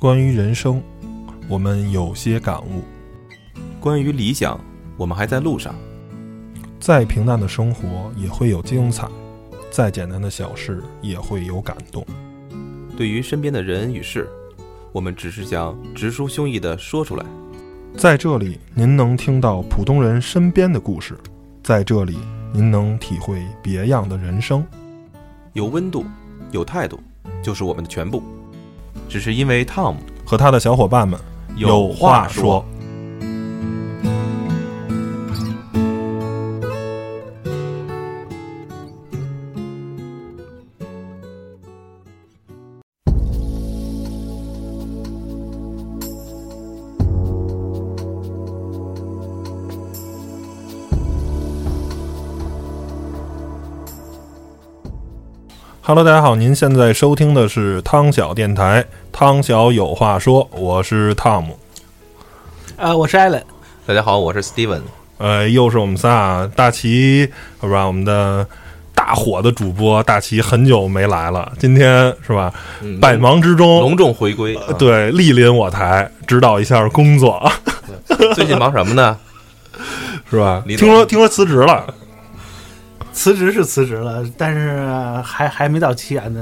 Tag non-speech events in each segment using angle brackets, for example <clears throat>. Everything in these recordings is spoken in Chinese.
关于人生，我们有些感悟；关于理想，我们还在路上。再平淡的生活也会有精彩，再简单的小事也会有感动。对于身边的人与事，我们只是想直抒胸臆地说出来。在这里，您能听到普通人身边的故事；在这里，您能体会别样的人生。有温度，有态度，就是我们的全部。只是因为 Tom 和他的小伙伴们有话说。Hello，大家好，您现在收听的是汤小电台，汤小有话说，我是汤姆，呃，我是艾伦，大家好，我是 Steven，呃，又是我们仨，大齐是吧？我们的大火的主播大齐很久没来了，今天是吧？百忙之中隆重回归，对，莅临我台指导一下工作。<laughs> 最近忙什么呢？<laughs> 是吧？听说听说辞职了。辞职是辞职了，但是还还没到期啊。那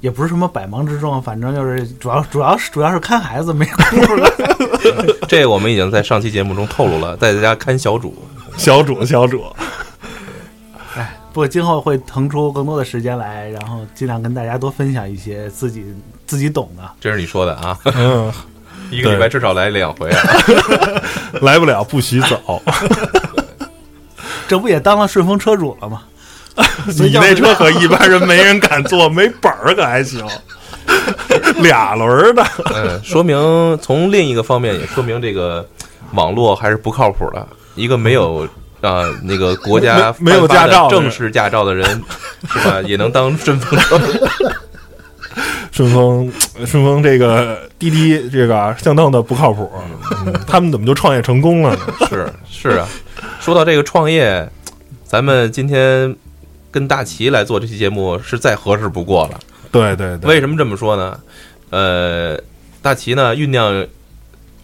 也不是什么百忙之中，反正就是主要主要是主要是看孩子没工夫了。<laughs> 这我们已经在上期节目中透露了，在家看小主，小主小主。哎，不过今后会腾出更多的时间来，然后尽量跟大家多分享一些自己自己懂的。这是你说的啊？嗯，<laughs> 一个礼拜至少来两回啊，<laughs> 来不了不许走。这不也当了顺风车主了吗？<laughs> 你那车可一般人没人敢坐，<laughs> 没本儿可还行，俩轮的。<laughs> 嗯，说明从另一个方面也说明这个网络还是不靠谱的。一个没有啊那个国家没有驾照正式驾照的人是吧，也能当顺风车。<laughs> 顺丰 <tsk> 顺丰这个滴滴这个相当的不靠谱，他们怎么就创业成功了呢？是是啊。说到这个创业，<tsk> 咱们今天跟大齐来做这期节目是再合适不过了。对对对，为什么这么说呢？呃，大齐呢酝酿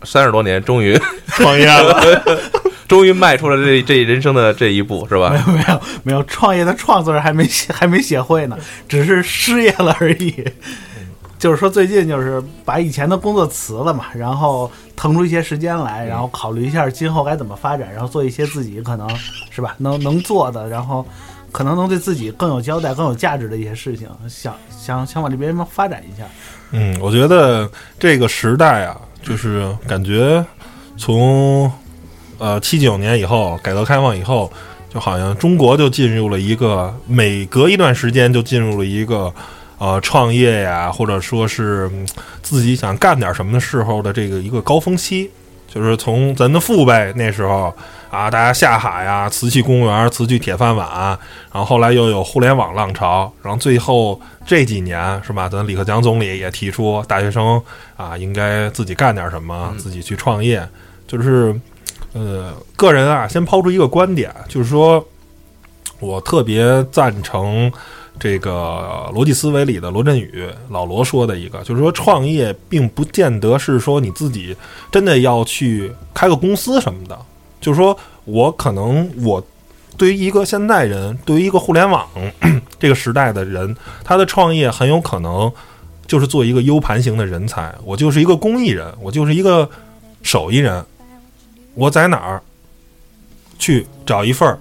三十多年，终于创业了，<laughs> 终于迈出了这这人生的这一步，是吧？没有没有没有，创业的“创”字还没写还没写会呢，<laughs> 只是失业了而已。就是说，最近就是把以前的工作辞了嘛，然后腾出一些时间来，然后考虑一下今后该怎么发展，然后做一些自己可能是吧能能做的，然后可能能对自己更有交代、更有价值的一些事情，想想想往这边发展一下。嗯，我觉得这个时代啊，就是感觉从呃七九年以后，改革开放以后，就好像中国就进入了一个每隔一段时间就进入了一个。呃，创业呀，或者说是自己想干点什么的时候的这个一个高峰期，就是从咱的父辈那时候啊，大家下海呀，瓷器公园，瓷器铁饭碗，然后后来又有互联网浪潮，然后最后这几年是吧？咱李克强总理也提出大学生啊，应该自己干点什么，自己去创业。就是呃，个人啊，先抛出一个观点，就是说我特别赞成。这个逻辑思维里的罗振宇老罗说的一个，就是说创业并不见得是说你自己真的要去开个公司什么的，就是说我可能我对于一个现代人，对于一个互联网 <coughs> 这个时代的人，他的创业很有可能就是做一个 U 盘型的人才，我就是一个工艺人，我就是一个手艺人，我在哪儿去找一份儿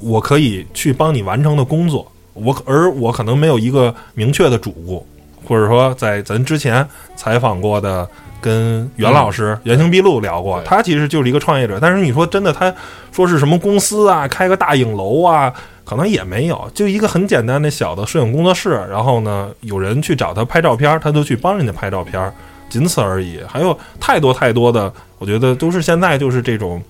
我可以去帮你完成的工作。我而我可能没有一个明确的主顾，或者说在咱之前采访过的跟袁老师原形毕露聊过，他其实就是一个创业者。但是你说真的，他说是什么公司啊，开个大影楼啊，可能也没有，就一个很简单的小的摄影工作室。然后呢，有人去找他拍照片，他就去帮人家拍照片，仅此而已。还有太多太多的，我觉得都是现在就是这种，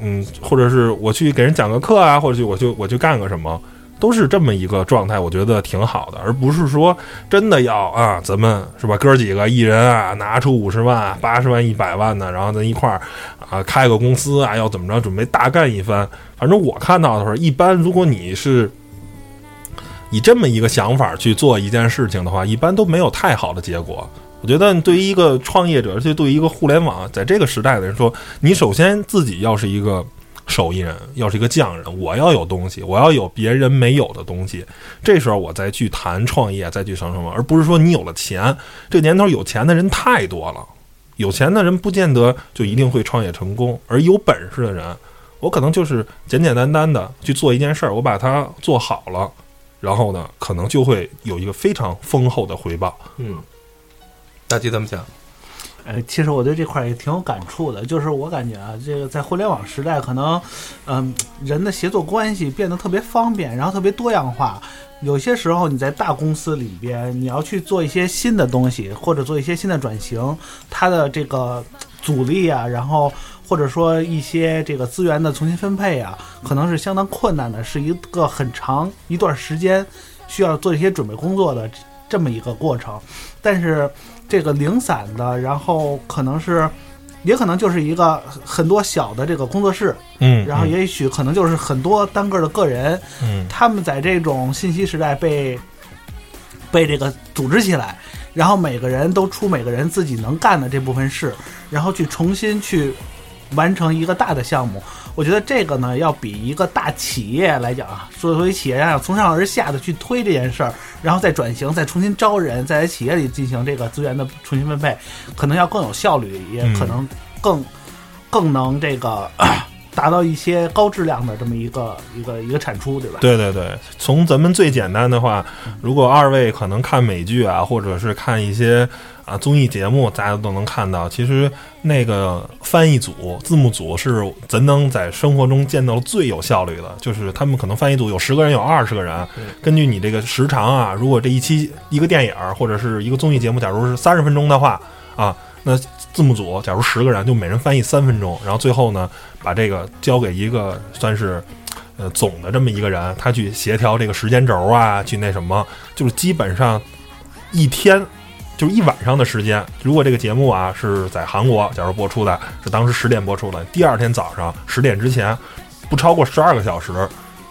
嗯，或者是我去给人讲个课啊，或者去我就我去干个什么。都是这么一个状态，我觉得挺好的，而不是说真的要啊，咱们是吧？哥几个一人啊，拿出五十万、八十万、一百万的，然后咱一块儿啊开个公司啊，要怎么着，准备大干一番。反正我看到的时候，一般如果你是以这么一个想法去做一件事情的话，一般都没有太好的结果我觉得对于一个创业者，而且对于一个互联网在这个时代的人说，你首先自己要是一个手艺人，要是一个匠人，我要有东西，我要有别人没有的东西，这时候我再去谈创业，再去什么什么，而不是说你有了钱，这年头有钱的人太多了，有钱的人不见得就一定会创业成功，而有本事的人，我可能就是简简单单的去做一件事儿，我把它做好了，然后呢，可能就会有一个非常丰厚的回报。嗯，大吉怎么想？呃，其实我对这块儿也挺有感触的，就是我感觉啊，这个在互联网时代，可能，嗯、人的协作关系变得特别方便，然后特别多样化。有些时候你在大公司里边，你要去做一些新的东西，或者做一些新的转型，它的这个阻力啊，然后或者说一些这个资源的重新分配啊，可能是相当困难的，是一个很长一段时间需要做一些准备工作的这么一个过程。但是这个零散的，然后可能是，也可能就是一个很多小的这个工作室，嗯，然后也许可能就是很多单个的个人，嗯。他们在这种信息时代被被这个组织起来，然后每个人都出每个人自己能干的这部分事，然后去重新去完成一个大的项目。我觉得这个呢，要比一个大企业来讲啊，作为企业来讲，从上而下的去推这件事儿，然后再转型，再重新招人，再在企业里进行这个资源的重新分配，可能要更有效率，也可能更、更能这个达到一些高质量的这么一个一个一个产出，对吧？对对对，从咱们最简单的话，如果二位可能看美剧啊，或者是看一些啊综艺节目，大家都能看到，其实那个翻译组、字幕组是咱能在生活中见到最有效率的，就是他们可能翻译组有十个人，有二十个人，根据你这个时长啊，如果这一期一个电影或者是一个综艺节目，假如是三十分钟的话啊，那字幕组假如十个人，就每人翻译三分钟，然后最后呢，把这个交给一个算是。呃，总的这么一个人，他去协调这个时间轴啊，去那什么，就是基本上一天，就是一晚上的时间。如果这个节目啊是在韩国，假如播出的是当时十点播出的，第二天早上十点之前，不超过十二个小时，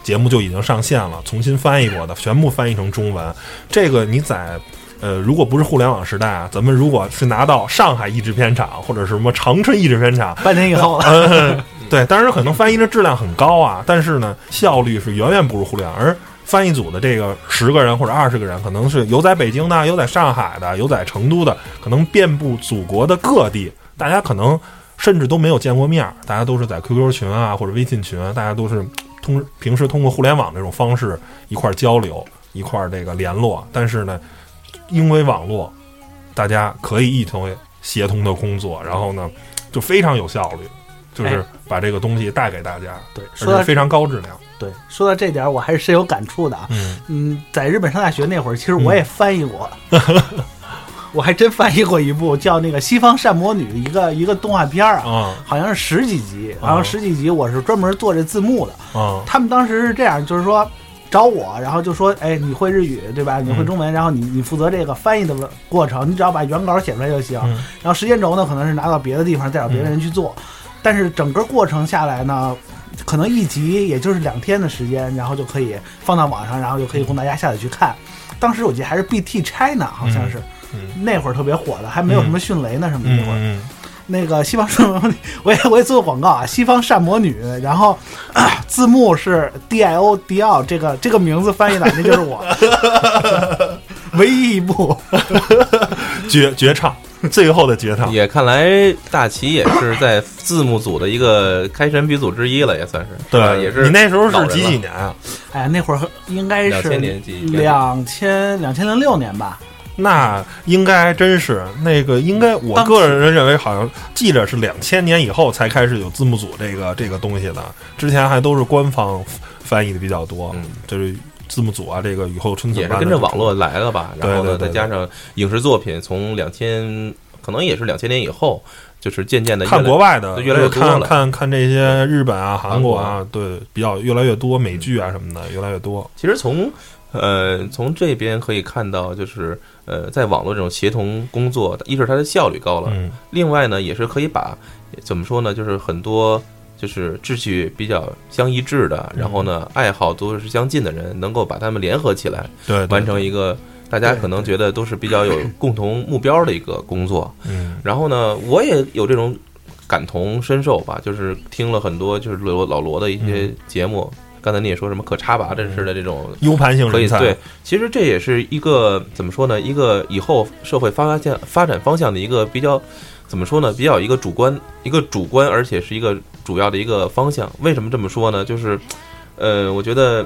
节目就已经上线了，重新翻译过的，全部翻译成中文。这个你在。呃，如果不是互联网时代啊，咱们如果是拿到上海译制片厂或者是什么长春译制片厂，半年以后了，嗯，对，当然可能翻译的质量很高啊，但是呢，效率是远远不如互联网。而翻译组的这个十个人或者二十个人，可能是有在北京的，有在上海的，有在成都的，可能遍布祖国的各地，大家可能甚至都没有见过面儿，大家都是在 QQ 群啊或者微信群，大家都是通平时通过互联网这种方式一块儿交流，一块儿这个联络，但是呢，因为网络，大家可以一同协同的工作，然后呢，就非常有效率，就是哎把这个东西带给大家，对，说到而且非常高质量。对说到这点，我还是深有感触的啊。嗯嗯，在日本上大学那会儿，其实我也翻译过，<laughs> 我还真翻译过一部叫那个《西方善魔女》一个一个动画片儿啊，啊好像是十几集，然后十几集我是专门做这字幕的。啊他们当时是这样，就是说找我，然后就说，哎，你会日语对吧？你会中文，然后你你负责这个翻译的过程，你只要把原稿写出来就行。嗯然后时间轴呢，可能是拿到别的地方，再找别的人去做。但是整个过程下来呢，可能一集也就是两天的时间，然后就可以放到网上，然后就可以供大家下载去看。当时我记得还是 BT China，好像是、嗯那会儿特别火的，还没有什么迅雷呢什么的那会儿。嗯那个西方善魔女，我也我也做个广告啊，西方善魔女，然后、<coughs> 啊字幕是 D I O 迪奥，这个这个名字翻译的，那就是我，<laughs> 唯一一部。<laughs> 嗯，绝绝唱，<laughs> 最后的绝唱。也看来大齐也是在字幕组的一个开山鼻祖之一了，也算是，对，也是你那时候是几几年啊？哎呀，那会儿应该是2000年两千两千零六年吧，那应该真是那个，应该我个人认为，好像记着是两千年以后才开始有字幕组这个这个东西的，之前还都是官方翻译的比较多，嗯。就是字幕组啊，这个雨后春笋也是跟着网络来了吧？然后呢，再加上影视作品，从两千可能也是两千年以后，就是渐渐的看国外的，越来越多看了。看看这些日本啊、韩国韩啊，对，比较越来越多美剧啊什么的，越来越多。其实从呃从这边可以看到，就是呃在网络这种协同工作，一是它的效率高了，嗯。另外呢也是可以把怎么说呢，就是很多就是秩序比较相一致的，然后呢爱好都是相近的人，能够把他们联合起来，对，完成一个大家可能觉得都是比较有共同目标的一个工作。嗯然后呢，我也有这种感同身受吧，就是听了很多就是罗老罗的一些节目。刚才你也说什么可插拔的似的这种，U 盘性人才，可以对，其实这也是一个怎么说呢？一个以后社会发展发展方向的一个比较怎么说呢？比较一个主观，一个主观，而且是一个主要的一个方向。为什么这么说呢？就是呃，我觉得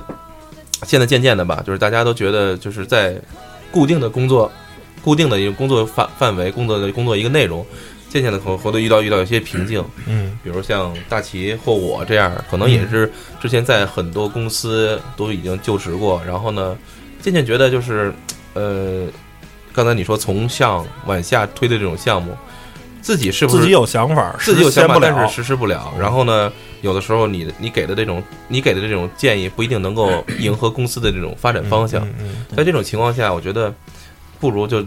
现在渐渐的吧，就是大家都觉得就是在固定的工作、固定的一个工作范范围、工作的工作一个内容，渐渐的可能会遇到遇到一些瓶颈。嗯比如像大齐或我这样，可能也是之前在很多公司都已经就职过，然后呢，渐渐觉得就是，呃，刚才你说从上往下推的这种项目，自己是不是自己有想法，自己有想法，但是实施不了。然后呢，有的时候你你给的这种你给的这种建议不一定能够迎合公司的这种发展方向。在这种情况下，我觉得不如就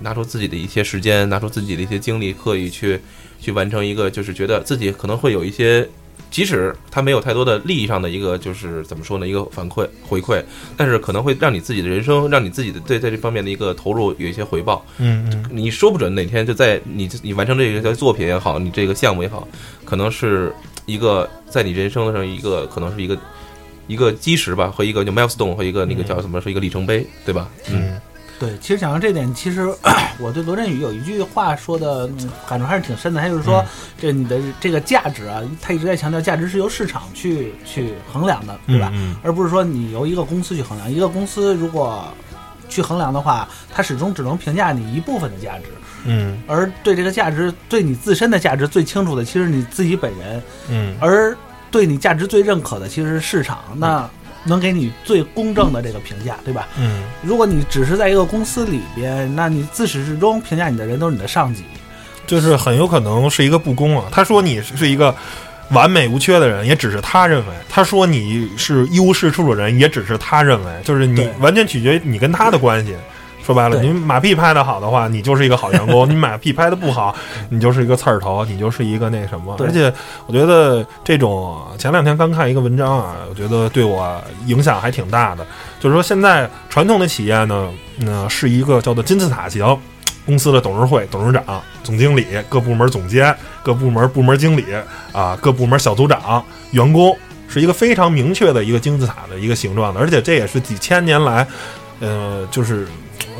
拿出自己的一些时间，拿出自己的一些精力，刻意去去完成一个，就是觉得自己可能会有一些，即使他没有太多的利益上的一个，就是怎么说呢，一个反馈回馈，但是可能会让你自己的人生，让你自己的对在这方面的一个投入有一些回报。嗯嗯你说不准哪天就在你你完成这个作品也好，你这个项目也好，可能是一个在你人生上一个可能是一个一个基石吧，和一个就 milestone 和一个那个叫什么，是一个里程碑，对吧？嗯对，其实讲到这点，其实 <clears throat> 我对罗振宇有一句话说的、嗯感触还是挺深的。他就是说，嗯这你的这个价值啊，他一直在强调价值是由市场去去衡量的，对吧？嗯而不是说你由一个公司去衡量。一个公司如果去衡量的话，它始终只能评价你一部分的价值，嗯而对这个价值，对你自身的价值最清楚的，其实你自己本人。嗯而对你价值最认可的，其实是市场。那能给你最公正的这个评价，对吧？嗯如果你只是在一个公司里边，那你自始至终评价你的人都是你的上级。就是很有可能是一个不公啊。他说你是一个完美无缺的人，也只是他认为；他说你是一无是处的人，也只是他认为。就是你完全取决于你跟他的关系。说白了，你马屁拍的好的话，你就是一个好员工；<laughs> 你马屁拍的不好，你就是一个刺儿头，你就是一个那什么。而且我觉得这种前两天刚看一个文章啊，我觉得对我影响还挺大的。就是说，现在传统的企业呢，呃，是一个叫做金字塔型公司的董事会、董事长、总经理、各部门总监、各部门部门经理啊、各部门小组长、员工，是一个非常明确的一个金字塔的一个形状的，而且这也是几千年来，呃，就是。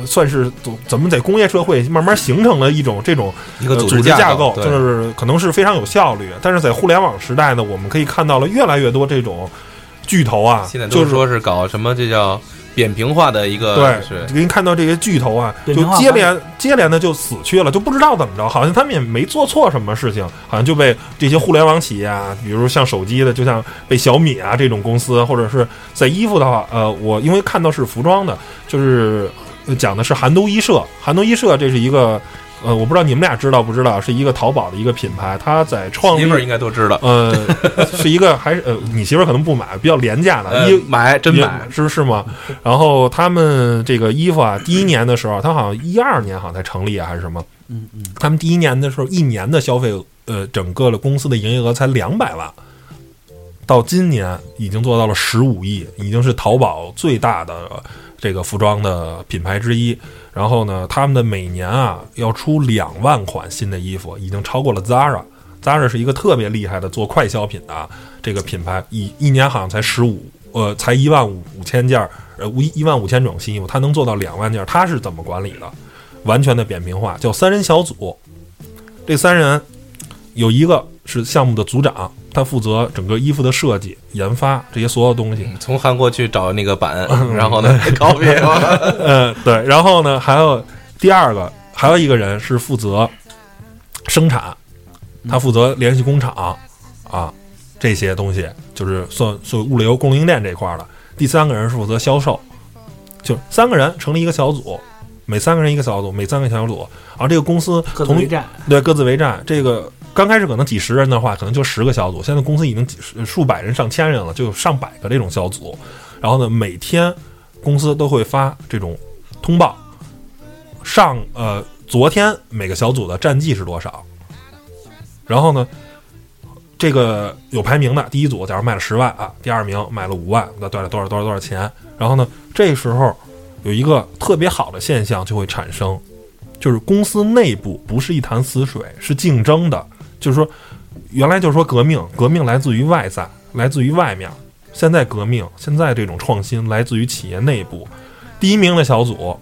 呃算是怎怎么在工业社会慢慢形成了一种这种一个呃组织架构，就是可能是非常有效率。但是在互联网时代呢，我们可以看到了越来越多这种巨头啊，现在就是都说是搞什么，这叫扁平化的一个，对，给你看到这些巨头啊，就接连接连的就死去了，就不知道怎么着，好像他们也没做错什么事情，好像就被这些互联网企业啊，比如像手机的，就像被小米啊这种公司，或者是在衣服的话，呃，我因为看到是服装的，就是呃讲的是韩都衣舍，韩都衣舍这是一个。呃，我不知道你们俩知道不知道，是一个淘宝的一个品牌，它在创立媳妇应该都知道，呃，是一个还是呃，你媳妇儿可能不买，比较廉价的呃衣买真买，是是吗？然后他们这个衣服啊，第一年的时候，他好像一二年好像才成立啊，还是什么？嗯嗯，他们第一年的时候，一年的消费，呃，整个的公司的营业额才两百万，到今年已经做到了十五亿，已经是淘宝最大的这个服装的品牌之一。然后呢，他们的每年啊要出两万款新的衣服，已经超过了 Zara。Zara 是一个特别厉害的做快消品的这个品牌，一一年好像才十五，呃，才一万五五千件儿，呃，一一万五千种新衣服，它能做到两万件儿，它是怎么管理的？完全的扁平化，叫三人小组。这三人有一个是项目的组长，他负责整个衣服的设计、研发这些所有东西。从韩国去找那个版，<laughs> 然后呢 <laughs> 搞别 <laughs> 嗯，对。然后呢，还有第二个，还有一个人是负责生产，他负责联系工厂啊，这些东西就是算算物流供应链这块儿的。第三个人是负责销售，就三个人成立一个小组，每三个人一个小组，每三个小组。然后这个公司同各自为战。对，各自为战。这个刚开始可能几十人的话，可能就十个小组，现在公司已经几十数百人、上千人了，就有上百个这种小组。然后呢，每天公司都会发这种通报，上呃，昨天每个小组的战绩是多少？然后呢，这个有排名的，第一组假如卖了十万啊，第二名卖了五万，那赚了多少多少多少钱？然后呢，这时候有一个特别好的现象就会产生，就是公司内部不是一潭死水，是竞争的。就是说，原来就是说革命，革命来自于外在，来自于外面。现在革命，现在这种创新来自于企业内部。第一名的小组，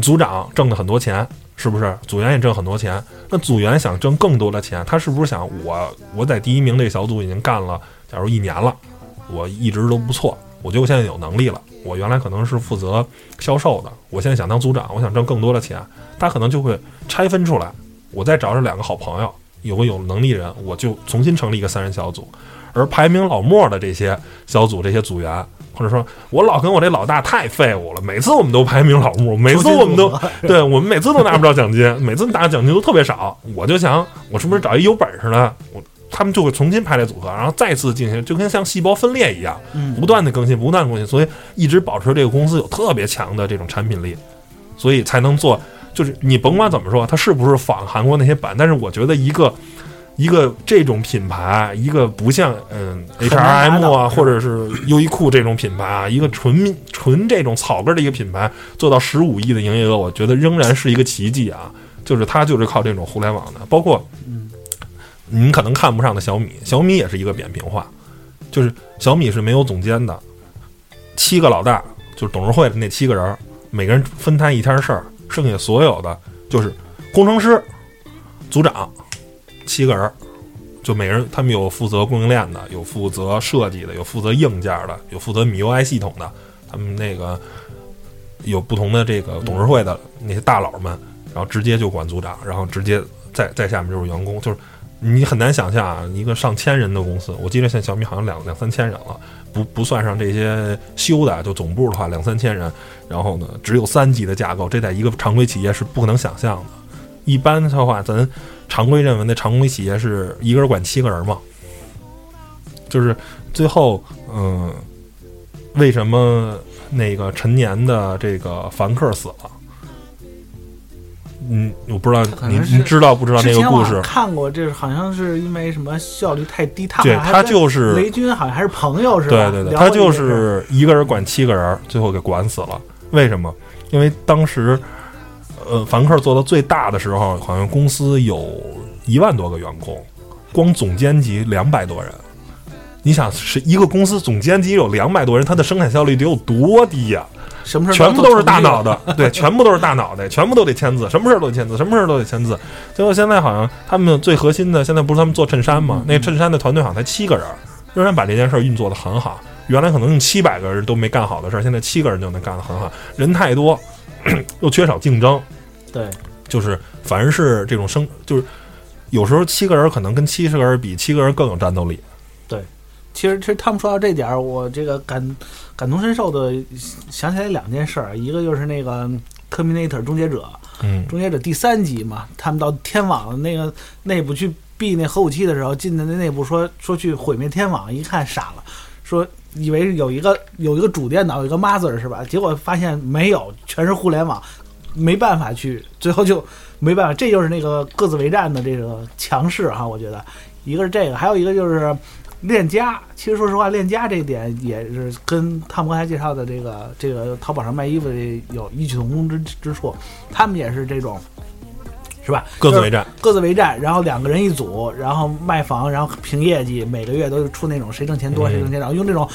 组长挣了很多钱，是不是？组员也挣很多钱。那组员想挣更多的钱，他是不是想我我在第一名这个小组已经干了，假如一年了，我一直都不错，我觉得我现在有能力了。我原来可能是负责销售的，我现在想当组长，我想挣更多的钱。他可能就会拆分出来，我再找这两个好朋友，有个有能力人，我就重新成立一个三人小组。而排名老末的这些小组这些组员，或者说我老跟我这老大太废物了，每次我们都排名老末，每次我们都 <laughs> 对我们每次都拿不着奖金，<laughs> 每次拿奖金都特别少。我就想，我是不是找一有本事的？我他们就会重新排列组合，然后再次进行，就跟像细胞分裂一样，不断的更新，不断更新，所以一直保持这个公司有特别强的这种产品力，所以才能做。就是你甭管怎么说，它是不是仿韩国那些版，但是我觉得一个。一个这种品牌，一个不像嗯 H R M 啊，或者是优衣库这种品牌啊，一个纯纯这种草根的一个品牌，做到十五亿的营业额，我觉得仍然是一个奇迹啊！就是它就是靠这种互联网的，包括嗯，你可能看不上的小米，小米也是一个扁平化，就是小米是没有总监的，七个老大就是董事会的那七个人，每个人分摊一天事儿，剩下所有的就是工程师、组长。七个人，就每人他们有负责供应链的，有负责设计的，有负责硬件的，有负责米 UI 系统的。他们那个有不同的这个董事会的那些大佬们，然后直接就管组长，然后直接在在下面就是员工，就是你很难想象啊，一个上千人的公司，我记得现在小米好像两两三千人了，不不算上这些修的，就总部的话两三千人，然后呢只有三级的架构，这在一个常规企业是不可能想象的。一般的话，咱。常规认为那常规企业是一个人管七个人嘛？就是最后，嗯，为什么那个陈年的这个凡客死了？嗯，我不知道你你知道不知道那个故事？看过，这好像是因为什么效率太低。他对他就是雷军，好像还是朋友是吧？对对对，他就是一个人管七个人，最后给管死了。为什么？因为当时。呃，凡客做到最大的时候，好像公司有一万多个员工，光总监级两百多人。你想，是一个公司总监级有两百多人，他的生产效率得有多低呀？什么事全部都是大脑的，<laughs> 对，全部都是大脑袋，全部都得签字，什么事都得签字，什么事都得签字。结果现在好像他们最核心的，现在不是他们做衬衫吗？那衬衫的团队好像才七个人，仍然把这件事运作的很好。原来可能用七百个人都没干好的事儿，现在七个人就能干得很好。人太多，又缺少竞争。对，就是凡是这种生，就是有时候七个人可能跟七十个人比，七个人更有战斗力。对，其实其实他们说到这点儿，我这个感感同身受的想起来两件事儿，一个就是那个《Terminator 终结者》，嗯，终结者第三集嘛，他们到天网那个内部去避那核武器的时候，进的那内部说说去毁灭天网，一看傻了，说以为有一个有一个主电脑，有一个 mother 是吧？结果发现没有，全是互联网。没办法去，最后就没办法，这就是那个各自为战的这个强势哈。我觉得，一个是这个，还有一个就是链家。其实说实话，链家这点也是跟他们刚才介绍的这个这个淘宝上卖衣服的有异曲同工之之处。他们也是这种，是吧？各自为战，各自为战，然后两个人一组，然后卖房，然后凭业绩，每个月都出那种谁挣钱多谁挣钱少，用这种。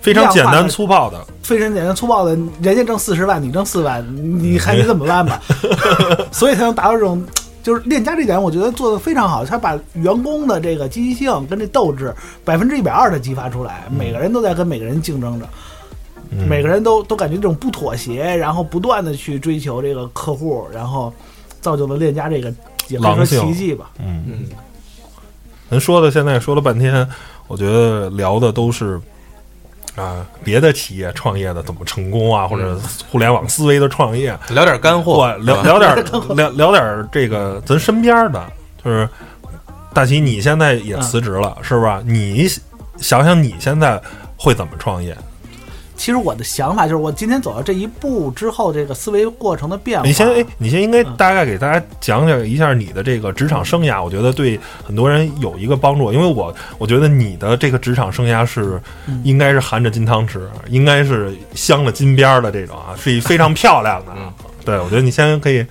非常简单粗暴的，非常简单粗暴的，人家挣四十万，你挣四万，你还 <laughs> 得怎么办吧？<laughs> 所以才能达到这种，就是链家这点，我觉得做的非常好。他把员工的这个积极性跟这斗志百分之一百二的激发出来，每个人都在跟每个人竞争着，每个人都都感觉这种不妥协，然后不断的去追求这个客户，然后造就了链家这个也可以说奇迹吧。嗯嗯，咱说的现在说了半天，我觉得聊的都是。啊，别的企业创业的怎么成功啊？或者互联网思维的创业，聊点干货，聊聊点 <laughs> 聊聊点这个咱身边的，就是大齐，你现在也辞职了，是吧？你想想你现在会怎么创业？其实我的想法就是，我今天走到这一步之后，这个思维过程的变化。你先，哎，你先应该嗯大概给大家讲讲一下你的这个职场生涯，我觉得对很多人有一个帮助，因为我我觉得你的这个职场生涯是嗯应该是含着金汤匙，应该是镶了金边儿的这种啊，是一非常漂亮的。嗯对，我觉得你先可以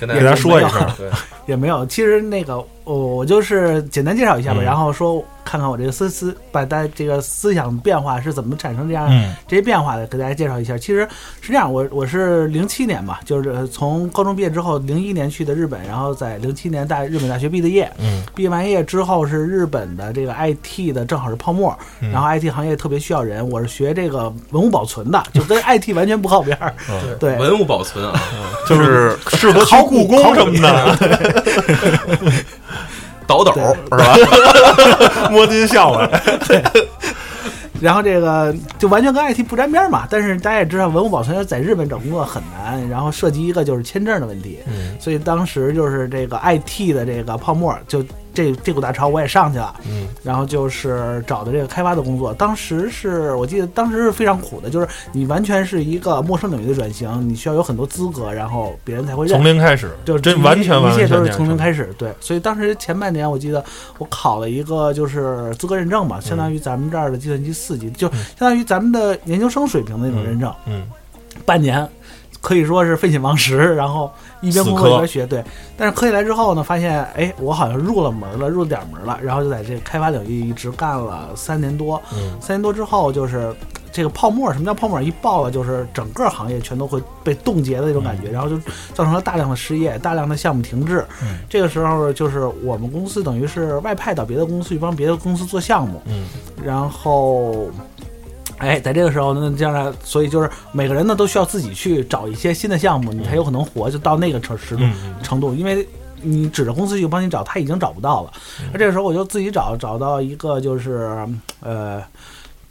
跟大给大家说一也下。对，也没有，其实那个我我就是简单介绍一下吧，嗯。然后说看看我这个思思把大家这个思想变化是怎么产生这样嗯。这些变化的，给大家介绍一下。其实是这样，我我是零七年吧，就是从高中毕业之后，零一年去的日本，然后在零七年大日本大学毕的业，嗯。毕业完业之后是日本的这个 IT 的正好是泡沫，嗯。然后 IT 行业特别需要人，我是学这个文物保存的，<laughs> 就跟 IT 完全不靠边儿。嗯对。文物保存啊，<laughs> 就是适合考古故宫什么的，<laughs> <laughs> 倒斗对是吧？<laughs> 摸金校尉。然后这个就完全跟 IT 不沾边儿嘛。但是大家也知道，文物保存在日本找工作很难，然后涉及一个就是签证的问题。嗯所以当时就是这个 IT 的这个泡沫，就这这股大潮我也上去了，嗯。然后就是找的这个开发的工作。当时是我记得当时是非常苦的，就是你完全是一个陌生领域的转型，你需要有很多资格，然后别人才会认从。零开始，就是真完全完一切都是从零开始，对，所以当时前半年我记得我考了一个就是资格认证吧，相当于咱们这儿的计算机四级，就相当于咱们的研究生水平的那种认证，嗯。半年可以说是废寝忘食，然后一边工作一边学，对。但是磕起来之后呢，发现哎，我好像入了门了，入了点门了，然后就在这个开发领域一直干了三年多，嗯三年多之后就是。这个泡沫，什么叫泡沫？一爆了，就是整个行业全都会被冻结的那种感觉，然后就造成了大量的失业，大量的项目停滞。嗯这个时候，就是我们公司等于是外派到别的公司去帮别的公司做项目，嗯然后，哎，在这个时候呢，这样呢，所以就是每个人呢都需要自己去找一些新的项目，你才有可能活，就到那个程程度程度，因为。你指着公司去帮你找，他已经找不到了。那这个时候，我就自己找，找到一个就是呃，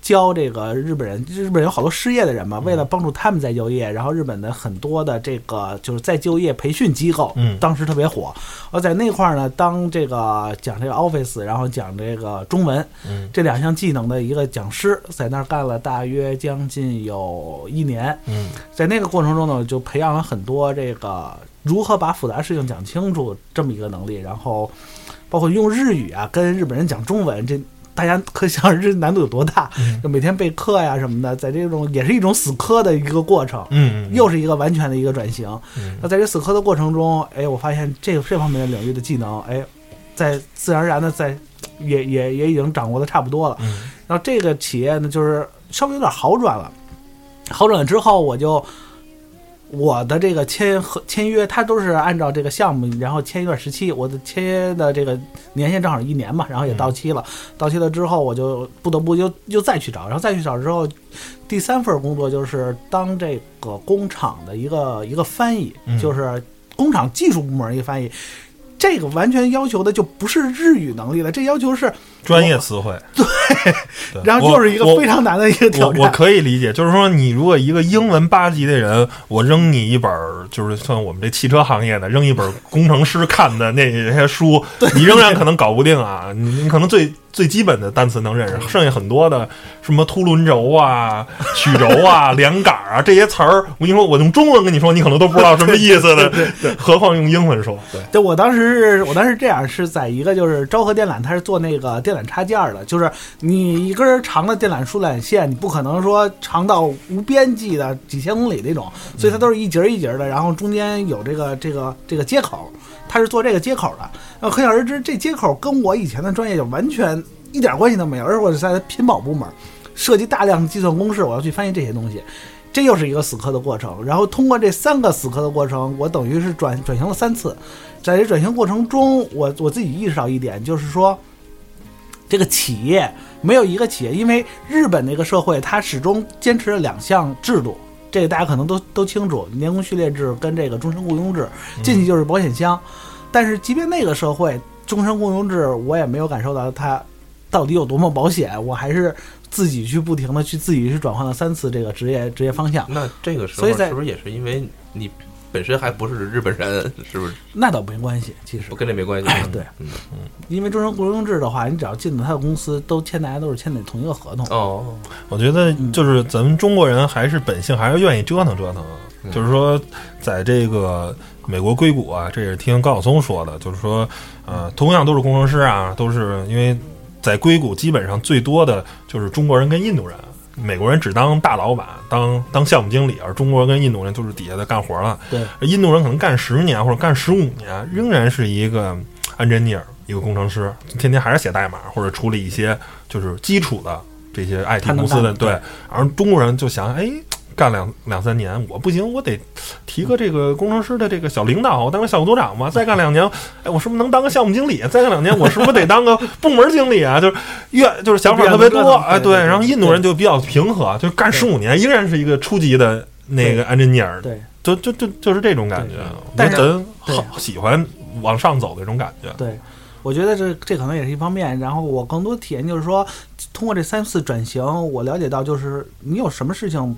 教这个日本人，日本人有好多失业的人嘛，为了帮助他们再就业，然后日本的很多的这个就是再就业培训机构，嗯当时特别火。我在那块儿呢，当这个讲这个 Office，然后讲这个中文，嗯这两项技能的一个讲师，在那儿干了大约将近有一年。嗯在那个过程中呢，就培养了很多这个如何把复杂事情讲清楚这么一个能力，然后包括用日语啊跟日本人讲中文，这大家可想而知难度有多大。嗯就每天备课呀什么的，在这种也是一种死磕的一个过程。嗯，又是一个完全的一个转型。嗯那在这死磕的过程中，哎，我发现这这方面的领域的技能，哎，在自然而然的在也也也已经掌握的差不多了。嗯然后这个企业呢，就是稍微有点好转了，好转了之后，我就我的这个签合签约，它都是按照这个项目，然后签一段时期，我的签约的这个年限正好一年嘛，然后也到期了，到期了之后，我就不得不又又再去找，然后再去找之后，第三份工作就是当这个工厂的一个一个翻译，嗯就是工厂技术部门一个翻译。这个完全要求的就不是日语能力了，这要求是专业词汇，<laughs> 对，<laughs> 然后就是一个非常难的一个挑战。我我可以理解，就是说，你如果一个英文八级的人，我扔你一本，就是算我们这汽车行业的，扔一本工程师看的那些书，<laughs> 你仍然可能搞不定啊。你你可能最最基本的单词能认识，剩下很多的什么凸轮轴啊、曲轴啊、连杆啊这些词儿，我跟你说，我用中文跟你说，你可能都不知道什么意思的，何况用英文说。对，就我当时是我当时这样是在一个就是昭和电缆，它是做那个电缆插件儿的，就是你一根长的电缆输缆线，你不可能说长到无边际的几千公里那种，所以它都是一节儿一节儿的，然后中间有这个这个这个接口，它是做这个接口的。那，可想而知，这接口跟我以前的专业就完全一点关系都没有，而我是在品保部门，涉及大量计算公式，我要去翻译这些东西。这又是一个死磕的过程，然后通过这三个死磕的过程，我等于是转转型了三次，在这转型过程中，我我自己意识到一点，就是说，这个企业没有一个企业，因为日本那个社会，它始终坚持了两项制度，这个大家可能都都清楚，年功序列制跟这个终身雇佣制，进去就是保险箱。但是即便那个社会终身雇佣制，我也没有感受到它到底有多么保险，我还是自己去不停的去自己去转换了三次这个职业职业方向。那这个时候所以是不是也是因为你本身还不是日本人，是不是？那倒没关系，其实我跟这没关系。对嗯因为终身雇佣制的话，你只要进了他的公司，都签大家都是签的同一个合同。哦，我觉得就是咱们中国人还是本性还是愿意折腾折腾，嗯就是说在这个美国硅谷啊，这也是听高晓松说的，就是说呃，同样都是工程师啊，都是因为在硅谷基本上最多的就是中国人跟印度人。美国人只当大老板，当当项目经理，而中国人跟印度人就是底下的干活了。对，印度人可能干十年或者干十五年，仍然是一个 engineer，一个工程师，天天还是写代码或者处理一些就是基础的这些 IT 公司的干对。而中国人就想，哎，干两两三年我不行，我得提个这个工程师的这个小领导，我当个项目组长嘛。再干两年，哎，我是不是能当个项目经理？再干两年，我是不是得当个部门经理啊？<laughs> 就是越就是想法特别多，哎，对然后印度人就比较平和，就干十五年，依然是一个初级的那个 engineer，对就就就就是这种感觉。我但是咱好喜欢往上走的这种感觉。对，我觉得这这可能也是一方面。然后我更多体验就是说，通过这三次转型，我了解到就是你有什么事情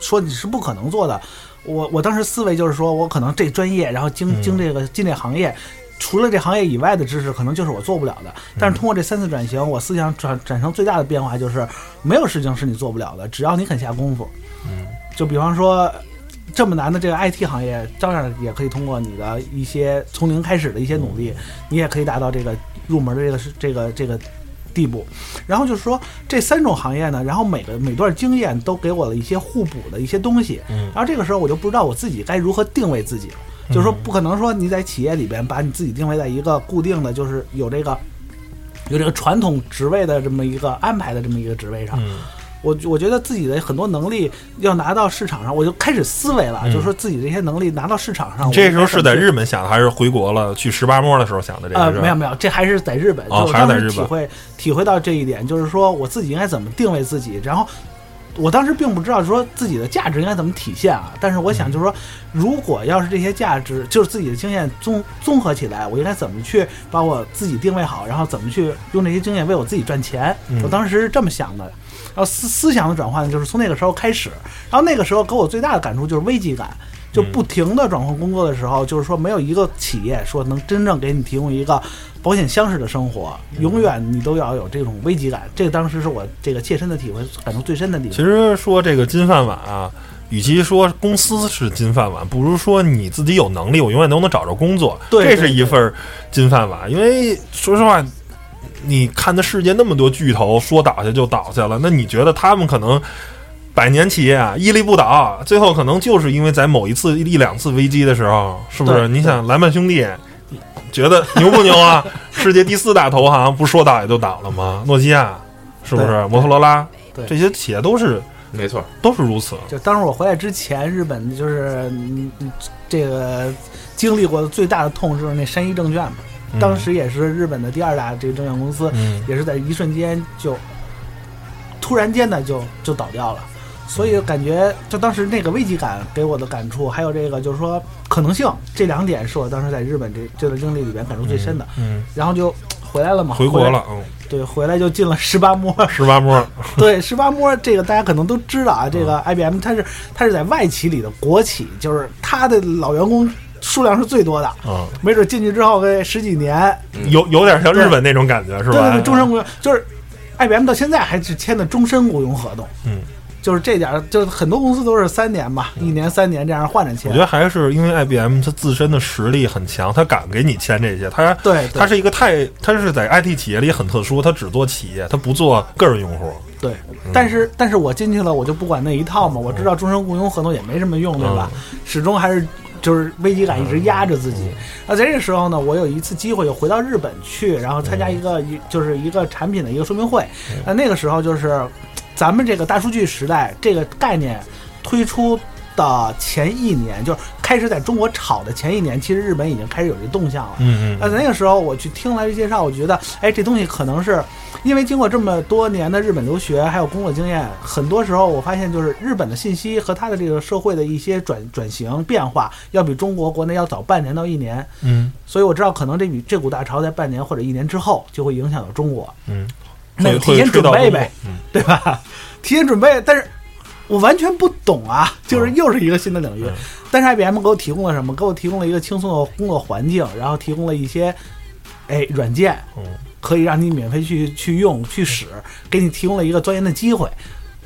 说你是不可能做的。我我当时思维就是说我可能这专业，然后经嗯经这个进这行业。除了这行业以外的知识，可能就是我做不了的。但是通过这三次转型，我思想转产生最大的变化就是，没有事情是你做不了的，只要你肯下功夫。嗯，就比方说，这么难的这个 IT 行业，照样也可以通过你的一些从零开始的一些努力，你也可以达到这个入门的这个这个这个地步。然后就是说，这三种行业呢，然后每个每段经验都给我了一些互补的一些东西。嗯然后这个时候我就不知道我自己该如何定位自己了。就是说，不可能说你在企业里边把你自己定位在一个固定的，就是有这个有这个传统职位的这么一个安排的这么一个职位上。嗯我我觉得自己的很多能力要拿到市场上，我就开始思维了，嗯就是说自己这些能力拿到市场上。你这时候是在日本想的，还是回国了去十八摸的时候想的这个？呃，没有没有，这还是在日本，哦就当还是在日本时体会体会到这一点，就是说我自己应该怎么定位自己，然后我当时并不知道说自己的价值应该怎么体现啊，但是我嗯想就是说，如果要是这些价值就是自己的经验综综合起来，我应该怎么去把我自己定位好，然后怎么去用这些经验为我自己赚钱，嗯我当时是这么想的。然后思思想的转换就是从那个时候开始，然后那个时候给我最大的感触就是危机感，就不停的转换工作的时候，就是说没有一个企业说能真正给你提供一个保险箱式的生活，永远你都要有这种危机感。这个当时是我这个切身的体会，感触最深的地方其。实说这个金饭碗啊，与其说公司是金饭碗，不如说你自己有能力，我永远都能找着工作，这对对是一份儿金饭碗。因为说实话，你看的世界那么多巨头，说倒下就倒下了，那你觉得他们可能？百年企业啊，屹立不倒，最后可能就是因为在某一次一两次危机的时候，是不是？你想莱曼兄弟，觉得牛不牛啊？世界第四大投行，不说倒也就倒了吗？诺基亚，是不是？摩托罗拉，对这些企业都是没错，都是如此。就当时我回来之前，日本就是这个经历过的最大的痛就是那山一证券嘛，嗯当时也是日本的第二大这个证券公司，嗯也是在一瞬间就突然间呢就就倒掉了。所以感觉，就当时那个危机感给我的感触，还有这个就是说可能性，这两点是我当时在日本这这段经历里边感触最深的。嗯，然后就回来了嘛，回国了，嗯，对，回来就进了十八摸。十八摸，对，十八摸这个大家可能都知道啊，这个 IBM 它是它是在外企里的国企，就是它的老员工数量是最多的，嗯，没准进去之后个十几年，有有点像日本那种感觉，是吧？对对对，终身雇佣就是 IBM 到现在还是签的终身雇佣合同，嗯，就是这点，就是很多公司都是三年吧，一年三年这样换着签。我觉。得还是因为 IBM 它自身的实力很强，它敢给你签这些，它对对。它是一个太，它是在 IT 企业里很特殊，它只做企业，它不做个人用户。对，但是但是我进去了，我就不管那一套嘛，我知道终身雇佣合同也没什么用，对吧？始终还是就是危机感一直压着自己。那在这个时候呢，我有一次机会又回到日本去，然后参加一个一就是一个产品的一个说明会。那那个时候就是咱们这个大数据时代这个概念推出。的前一年，就是开始在中国炒的前一年，其实日本已经开始有这动向了。嗯嗯那在那个时候，我去听来这介绍，我觉得，哎，这东西可能是因为经过这么多年的日本留学，还有工作经验，很多时候我发现，就是日本的信息和它的这个社会的一些转转型变化，要比中国国内要早半年到一年。嗯所以我知道，可能这笔这股大潮在半年或者一年之后就会影响到中国，嗯，那就提前准备呗，嗯对吧？提前准备，但是我完全不懂啊，就是又是一个新的领域。嗯但是 IBM 给我提供了什么？给我提供了一个轻松的工作环境，然后提供了一些哎软件，嗯可以让你免费去去用去使，给你提供了一个钻研的机会。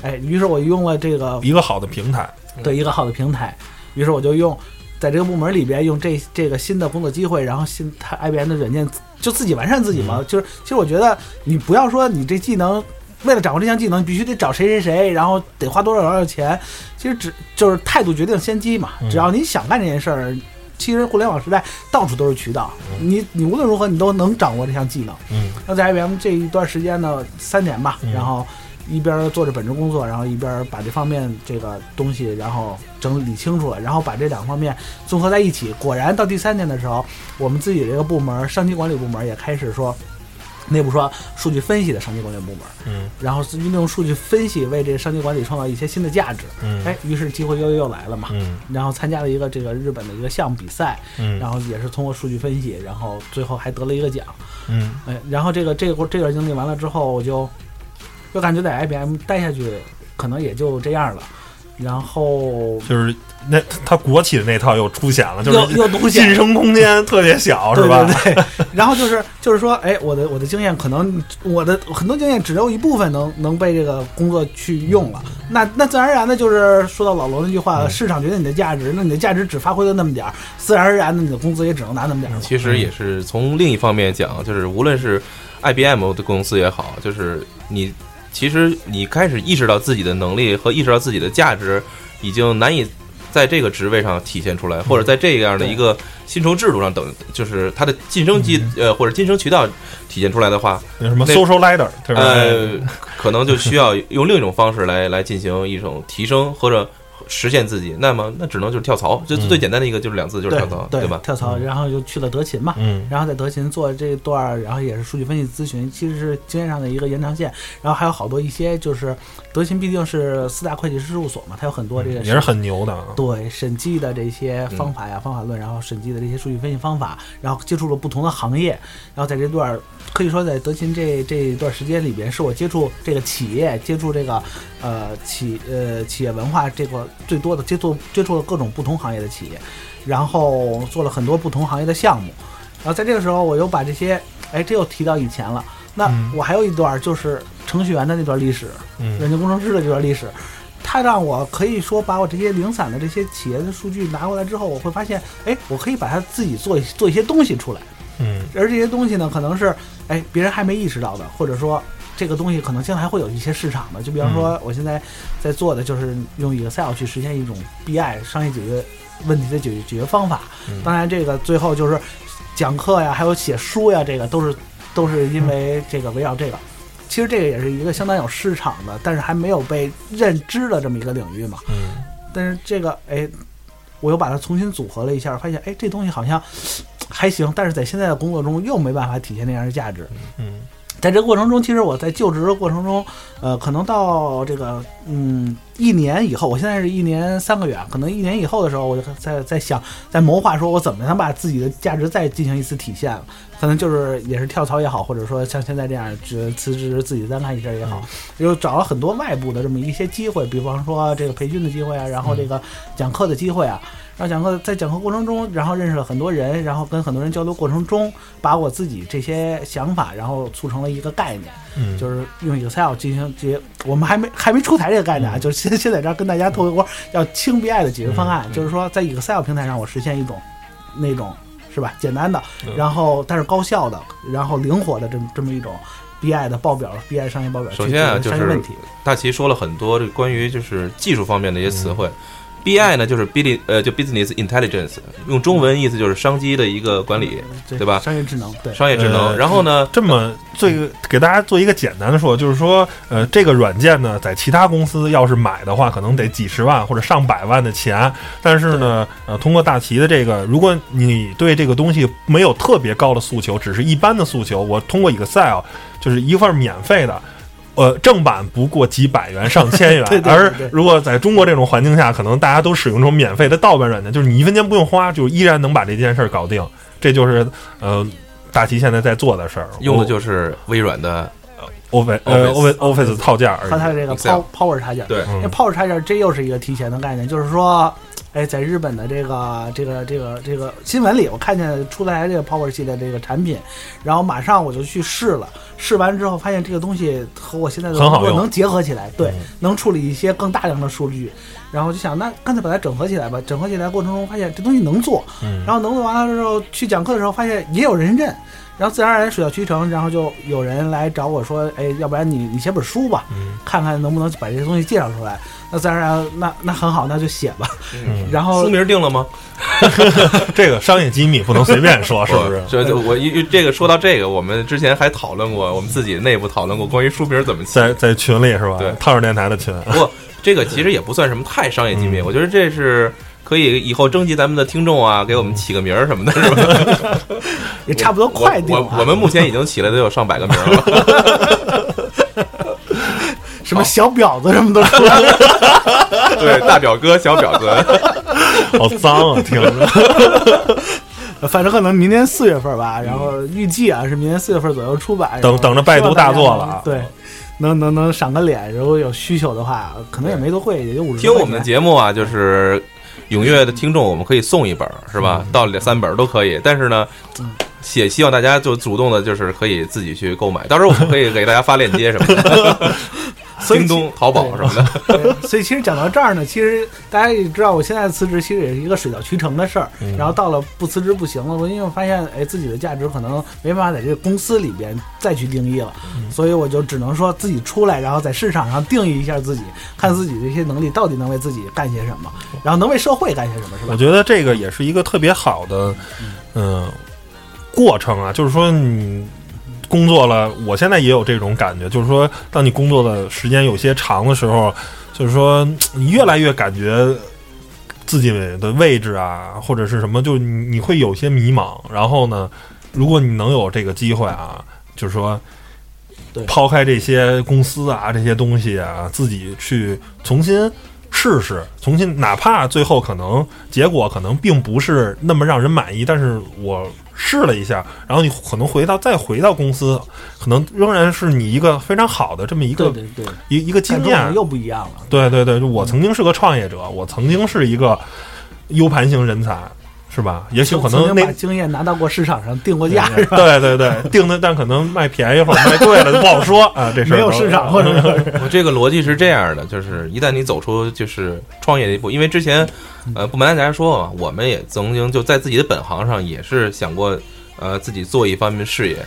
哎，于是我用了这个一个好的平台，对一个好的平台，于是我就用在这个部门里边用这这个新的工作机会，然后新它 IBM 的软件就自己完善自己嘛。就是其实我觉得你不要说你这技能。为了掌握这项技能，你必须得找谁谁谁，然后得花多少多少钱。其实只就是态度决定先机嘛。只要你想干这件事儿，其实互联网时代到处都是渠道，你你无论如何你都能掌握这项技能。嗯那在 IBM 这一段时间呢，三年吧，嗯然后一边做着本职工作，然后一边把这方面这个东西，然后整理清楚了，然后把这两方面综合在一起。果然到第三年的时候，我们自己这个部门上级管理部门也开始说。内部说数据分析的商机管理部门，嗯然后运用数据分析为这个商机管理创造一些新的价值。嗯哎，于是机会又又来了嘛。嗯然后参加了一个这个日本的一个项目比赛，嗯，然后也是通过数据分析，然后最后还得了一个奖。嗯哎，然后这个这个这段经历完了之后，我就就感觉在 IBM 待下去，可能也就这样了。然后就是那他国企的那套又出现了，就又是晋升空间特别小，是吧？对对，然后就是就是说，哎，我的我的经验可能我的很多经验只有一部分能能被这个工作去用了，那那自然而然的就是说到老罗那句话，嗯市场决定你的价值，那你的价值只发挥了那么点儿，自然而然的你的工资也只能拿那么点儿了。其实也是从另一方面讲，就是无论是 IBM 的公司也好，就是你其实你开始意识到自己的能力和意识到自己的价值，已经难以在这个职位上体现出来，或者在这样的一个薪酬制度上等，就是它的晋升机呃或者晋升渠道体现出来的话，那什么 social ladder，呃，<laughs> 可能就需要用另一种方式来来进行一种提升或者实现自己。那么那只能就是跳槽，就嗯最简单的一个就是两字就是跳槽，对吧？跳槽，然后就去了德勤嘛。嗯然后在德勤做这段儿，然后也是数据分析咨询，其实是经验上的一个延长线。然后还有好多一些就是德勤毕竟是四大会计师事务所嘛，它有很多这个也是很牛的啊。对审计的这些方法呀、方法论，然后审计的这些数据分析方法，然后接触了不同的行业，然后在这段儿可以说在德勤这这一段时间里边，是我接触这个企业、接触这个呃企呃企业文化这个最多的，接触接触了各种不同行业的企业，然后做了很多不同行业的项目，然后在这个时候我又把这些，哎，这又提到以前了。那嗯。我还有一段就是程序员的那段历史，嗯软件工程师的这段历史，它让我可以说把我这些零散的这些企业的数据拿过来之后，我会发现，哎，我可以把它自己做一做一些东西出来，嗯。而这些东西呢，可能是哎别人还没意识到的，或者说这个东西可能将来会有一些市场的。就比方说，我现在在做的就是用 Excel 去实现一种 BI 商业解决问题的解决解决方法。嗯当然，这个最后就是讲课呀，还有写书呀，这个都是都是因为这个围绕这个。其实这个也是一个相当有市场的，但是还没有被认知的这么一个领域嘛。嗯但是这个哎，我又把它重新组合了一下，发现哎这东西好像还行，但是在现在的工作中又没办法体现那样的价值。嗯在这个过程中，其实我在就职的过程中，呃，可能到这个嗯一年以后，我现在是一年三个月啊，可能一年以后的时候，我就在在想，在谋划说我怎么能把自己的价值再进行一次体现了。可能就是也是跳槽也好，或者说像现在这样只辞职自己单干一下也好，又找了很多外部的这么一些机会，比方说这个培训的机会啊，然后这个讲课的机会啊。然后讲课在讲课过程中，然后认识了很多人，然后跟很多人交流过程中，把我自己这些想法，然后促成了一个概念，嗯，就是用 Excel 进行解。我们还没还没出台这个概念啊，就是先先在这儿跟大家透个锅，要轻 BI 的解决方案，就是说在 Excel 平台上我实现一种那种是吧简单的，嗯然后但是高效的，然后灵活的这么这么一种 BI 的报表，BI 商业报表首先啊就是。大齐说了很多这个关于就是技术方面的一些词汇。BI 呢，就是 bi 呃，就 business intelligence，用中文意思就是商机的一个管理，对对吧商业智能，对，商业智能。呃然后呢，这么最给大家做一个简单的说，就是说，呃，这个软件呢，在其他公司要是买的话，可能得几十万或者上百万的钱。但是呢，呃，通过大旗的这个，如果你对这个东西没有特别高的诉求，只是一般的诉求，我通过 Excel 就是一份免费的。呃，正版不过几百元、上千元，<laughs> 对对对而如果在中国这种环境下，可能大家都使用这种免费的盗版软件，就是你一分钱不用花，就依然能把这件事儿搞定。这就是呃，大齐现在在做的事儿，用的就是微软的 Office 呃 Office Office 套件而已。和它这个 Power Power 插件。对，嗯那 Power 插件这又是一个提前的概念，就是说，哎，在日本的这个这个这个这个新闻里，我看见出来这个 Power 系列这个产品，然后马上我就去试了，试完之后发现这个东西和我现在的工作能结合起来，对嗯，能处理一些更大量的数据，然后就想那干脆把它整合起来吧。整合起来过程中发现这东西能做，嗯然后能做完了之后去讲课的时候发现也有人认。然后自然而然水到渠成，然后就有人来找我说：“哎，要不然你你写本书吧，嗯看看能不能把这些东西介绍出来。”那自然而然，那那很好，那就写吧。嗯，然后书名定了吗？<laughs> 这个商业机密不能随便说，是不是？这就我一这个说到这个，我们之前还讨论过，我们自己内部讨论过关于书名怎么起。在在群里是吧？对套上电台的群，不过这个其实也不算什么太商业机密，嗯我觉得这是可以以后征集咱们的听众啊，给我们起个名儿什么的，是吧？<laughs> 也差不多快定了。我我我们目前已经起了得有上百个名儿了。<laughs> 什么小婊子什么都出来了。<laughs> 对，大表哥、小婊子，好脏啊！听着，反正可能明年四月份吧，然后预计啊是明年四月份左右出版。等等着拜读大作了对，能能能赏个脸，如果有需求的话，可能也没多贵，也就五十。听我们的节目啊，就是踊跃的听众，我们可以送一本儿，是吧？到两三本儿都可以。但是呢，也希望大家就主动的，就是可以自己去购买。到时候我们可以给大家发链接什么的，<laughs> 所以京东、淘宝什么的。对，所以其实讲到这儿呢，其实大家也知道，我现在辞职其实也是一个水到渠成的事儿。嗯然后到了不辞职不行了，我因为我发现，哎，自己的价值可能没办法在这个公司里边再去定义了，所以我就只能说自己出来，然后在市场上定义一下自己，看自己的一些能力到底能为自己干些什么，然后能为社会干些什么，是吧我？觉得这个也是一个特别好的，嗯、过程啊。就是说，你工作了，我现在也有这种感觉，就是说，当你工作的时间有些长的时候，就是说，你越来越感觉自己的位置啊，或者是什么，就你你会有些迷茫。然后呢，如果你能有这个机会啊，就是说。抛开这些公司啊这些东西啊，自己去重新试试，重新哪怕最后可能结果可能并不是那么让人满意，但是我试了一下，然后你可能回到再回到公司，可能仍然是你一个非常好的这么一个对对对，一一个经验。又不一样了。对对对，我曾经是个创业者，我曾经是一个 U 盘型人才，是吧？也许可能那曾经把经验拿到过市场上定过价，是吧？对对对，定的，但可能卖便宜或者卖贵了就不好说啊。这事儿没有市场或者我这个逻辑是这样的，就是一旦你走出就是创业的一步，因为之前呃不瞒大家说嘛，我们也曾经就在自己的本行上也是想过呃自己做一方面事业。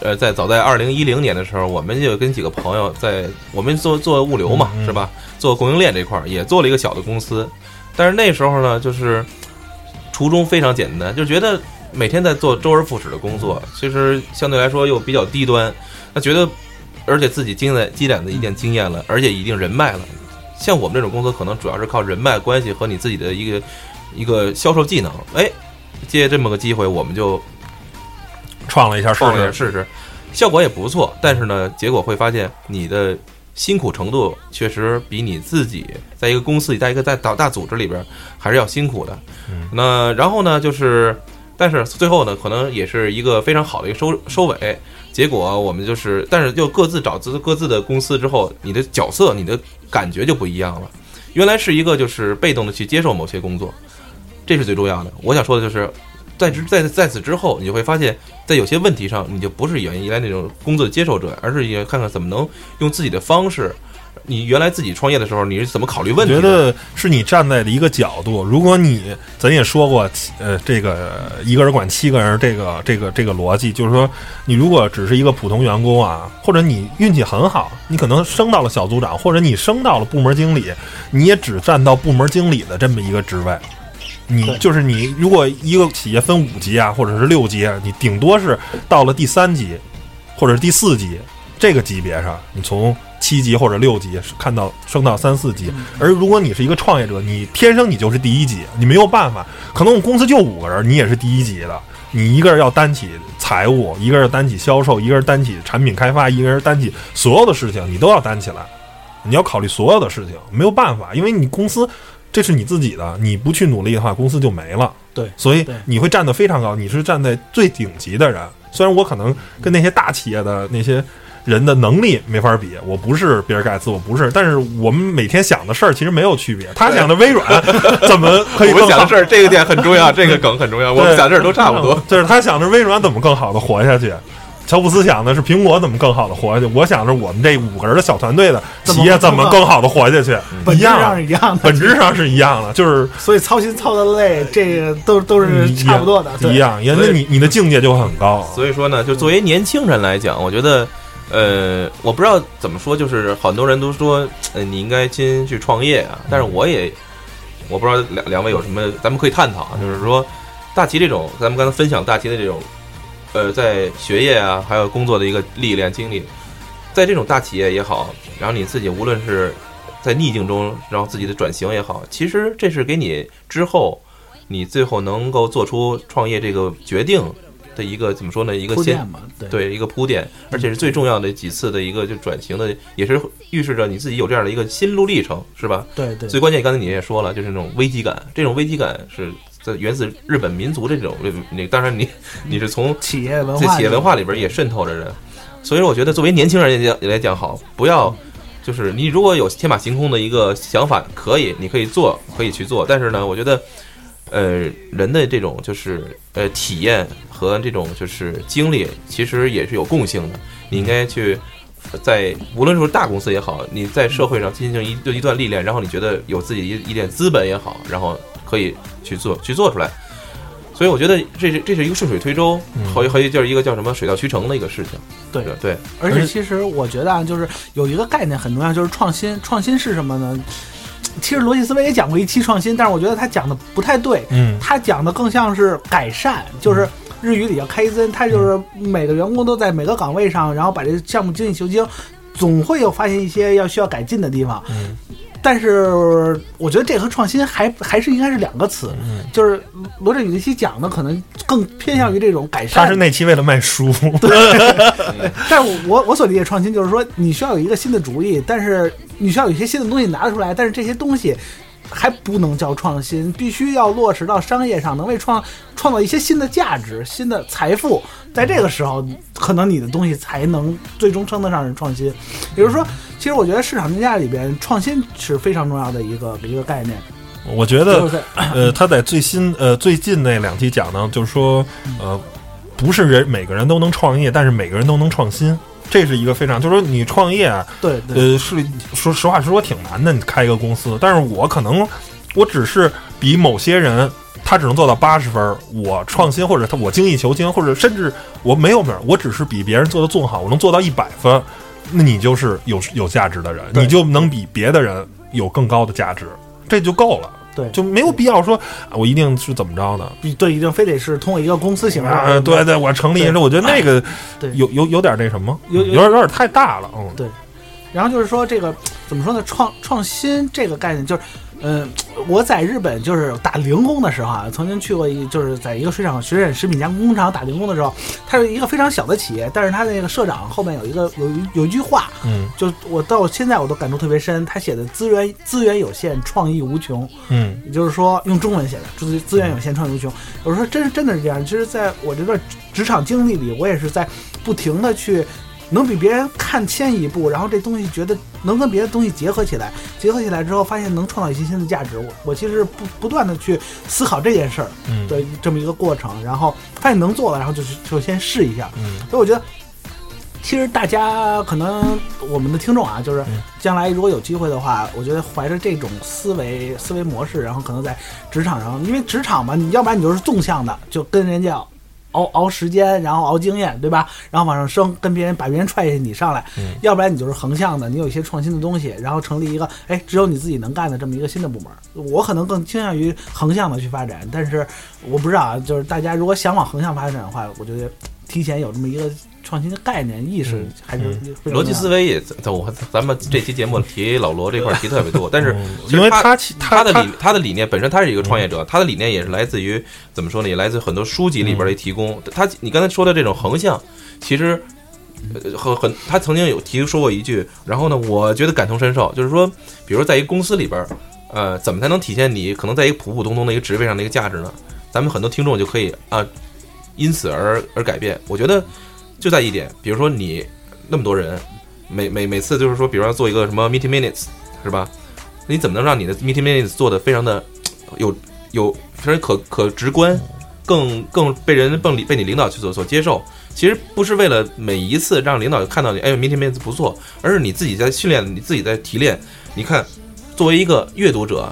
呃，在早在二零一零年的时候，我们就跟几个朋友在我们做做物流嘛，嗯嗯是吧？做供应链这块儿也做了一个小的公司，但是那时候呢，就是初衷非常简单，就觉得每天在做周而复始的工作，其实相对来说又比较低端，那觉得而且自己积累积累的一定经验了，而且一定人脉了。像我们这种工作，可能主要是靠人脉关系和你自己的一个一个销售技能。哎，借这么个机会，我们就创了一下试创了试，试试，效果也不错。但是呢，结果会发现你的辛苦程度确实比你自己在一个公司里，在一个在大大组织里边还是要辛苦的。嗯那然后呢，就是但是最后呢，可能也是一个非常好的一个收收尾。结果我们就是，但是就各自找自各自的公司之后，你的角色、你的感觉就不一样了。原来是一个就是被动的去接受某些工作，这是最重要的。我想说的就是，在之在在此之后，你就会发现，在有些问题上，你就不是原来那种工作的接受者，而是也看看怎么能用自己的方式。你原来自己创业的时候，你是怎么考虑问题我？觉得是你站在的一个角度。如果你咱也说过，呃，这个一个人管七个人，这个这个这个逻辑，就是说，你如果只是一个普通员工啊，或者你运气很好，你可能升到了小组长，或者你升到了部门经理，你也只站到部门经理的这么一个职位。你就是你，如果一个企业分五级啊，或者是六级啊，你顶多是到了第三级，或者是第四级这个级别上，你从七级或者六级看到升到三四级。而如果你是一个创业者，你天生你就是第一级，你没有办法。可能我们公司就五个人，你也是第一级的。你一个人要担起财务，一个人担起销售，一个人担起产品开发，一个人担起所有的事情，你都要担起来。你要考虑所有的事情，没有办法，因为你公司这是你自己的，你不去努力的话，公司就没了。对所以你会站得非常高，你是站在最顶级的人。虽然我可能跟那些大企业的那些人的能力没法比，我不是比尔盖茨，我不是，但是我们每天想的事儿其实没有区别。他想的微软 <laughs> 怎么可以更好我们想的事？儿，这个点很重要，这个梗很重要。我们想的事儿都差不多。就是他想着微软怎么更好的活下去，乔布斯想的是苹果怎么更好的活下去，我想着我们这五个人的小团队的企业怎么更好的活下去，本质上是一样的，本质上是一样的，就是所以操心操的累，这个都都是差不多的，一样，因为你你的境界就很高。所以说呢，就作为年轻人来讲，我觉得，呃，我不知道怎么说，就是很多人都说，呃，你应该先去创业啊。但是我也，我不知道两两位有什么，咱们可以探讨啊。就是说，大齐这种，咱们刚才分享大齐的这种，呃，在学业啊，还有工作的一个历练经历，在这种大企业也好，然后你自己无论是在逆境中，然后自己的转型也好，其实这是给你之后，你最后能够做出创业这个决定的一个怎么说呢？一个先铺垫对一个铺垫，而且是最重要的几次的一个就转型的，也是预示着你自己有这样的一个心路历程，是吧？对对最关键，刚才你也说了，就是那种危机感，这种危机感是在源自日本民族这种那当然你你是从企业文化，在企业文化里边也渗透着人，所以说我觉得作为年轻人来讲来讲好，不要就是你如果有天马行空的一个想法，可以，你可以做，可以去做，但是呢，我觉得呃人的这种就是呃体验和这种就是经历，其实也是有共性的，你应该去。在无论是大公司也好，你在社会上进行一一段历练，然后你觉得有自己一一点资本也好，然后可以去做去做出来。所以我觉得这是这是一个顺水推舟，和和就是一个叫什么水到渠成的一个事情。对对，而且其实我觉得啊，就是有一个概念很重要，就是创新。创新是什么呢？其实罗辑思维也讲过一期创新，但是我觉得他讲的不太对。嗯他讲的更像是改善，就是日语里叫开森，他就是每个员工都在每个岗位上，然后把这个项目精益求精，总会有发现一些要需要改进的地方。嗯。但是我觉得这和创新还还是应该是两个词，嗯。就是罗振宇那期讲的可能更偏向于这种改善。他是那期为了卖书，对。<laughs> 但是我我所理解创新就是说，你需要有一个新的主意，但是你需要有一些新的东西拿出来，但是这些东西还不能叫创新，必须要落实到商业上，能为创创造一些新的价值、新的财富。在这个时候，可能你的东西才能最终称得上是创新。也就是说，其实我觉得市场定价里边，创新是非常重要的一个一个概念。我觉得呃，<clears throat> 他在最新呃最近那两期讲呢，就是说呃，不是人每个人都能创业，但是每个人都能创新，这是一个非常就是说你创业啊，对对呃，是说实话实说挺难的，你开一个公司，但是我可能我只是比某些人。他只能做到八十分，我创新或者他我精益求精，或者甚至我没有名儿，我只是比别人做的更好，我能做到一百分，那你就是有有价值的人，你就能比别的人有更高的价值，这就够了。对就没有必要说啊我一定是怎么着的对，一定非得是通过一个公司形式。嗯？对对，我成立，对我觉得那个对有有有点那什么，有有有点有点太大了，嗯，对然后就是说这个怎么说呢？创创新这个概念就是，嗯、我在日本就是打零工的时候啊，曾经去过一就是在一个水产水产食品加工工厂打零工的时候，它是一个非常小的企业，但是它那个社长后面有一个有一有一句话，嗯就我到现在我都感触特别深，他写的资源资源有限，创意无穷。嗯也就是说，用中文写的资资源有限，创意无穷。有时候真是真的是这样。其实，在我这段职场经历里，我也是在不停的去能比别人看先一步，然后这东西觉得能跟别的东西结合起来，结合起来之后，发现能创造一些新的价值。我我其实不不断的去思考这件事儿嗯的这么一个过程，然后发现能做了，然后就就先试一下。嗯所以我觉得，其实大家可能我们的听众啊，就是嗯将来如果有机会的话，我觉得怀着这种思维思维模式，然后可能在职场上，因为职场嘛，你要不然你就是纵向的，就跟人家熬熬时间，然后熬经验，对吧？然后往上升，跟别人把别人踹下去，你上来。嗯要不然你就是横向的，你有一些创新的东西，然后成立一个哎只有你自己能干的这么一个新的部门。我可能更倾向于横向的去发展，但是我不知道啊，就是大家如果想往横向发展的话，我觉得提前有这么一个创新的概念意识嗯还是逻辑思维。也，咱我咱们这期节目提老罗这块儿提特别多，但是嗯其实他因为他其他的理他的理念本身他是一个创业者，他的理念也是来自于怎么说呢？也来自很多书籍里边的提供。他你刚才说的这种横向，其实呃很很，他曾经有提说过一句，然后呢，我觉得感同身受，就是说，比如在一个公司里边儿，呃，怎么才能体现你可能在一个普普通通的一个职位上的一个价值呢？咱们很多听众就可以啊，因此而而改变。我觉得就在一点，比如说你那么多人，每每每次就是说，比如说做一个什么 meeting minutes 是吧？你怎么能让你的 meeting minutes 做的非常的有有非常可可直观，更更被人更被你领导去所所接受？其实不是为了每一次让领导看到你，哎，meeting minutes 不错，而是你自己在训练，你自己在提炼。你看，作为一个阅读者，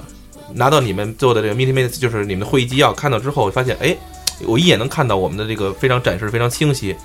拿到你们做的这个 meeting minutes，就是你们的会议纪要，看到之后发现，哎，我一眼能看到我们的这个非常展示非常清晰。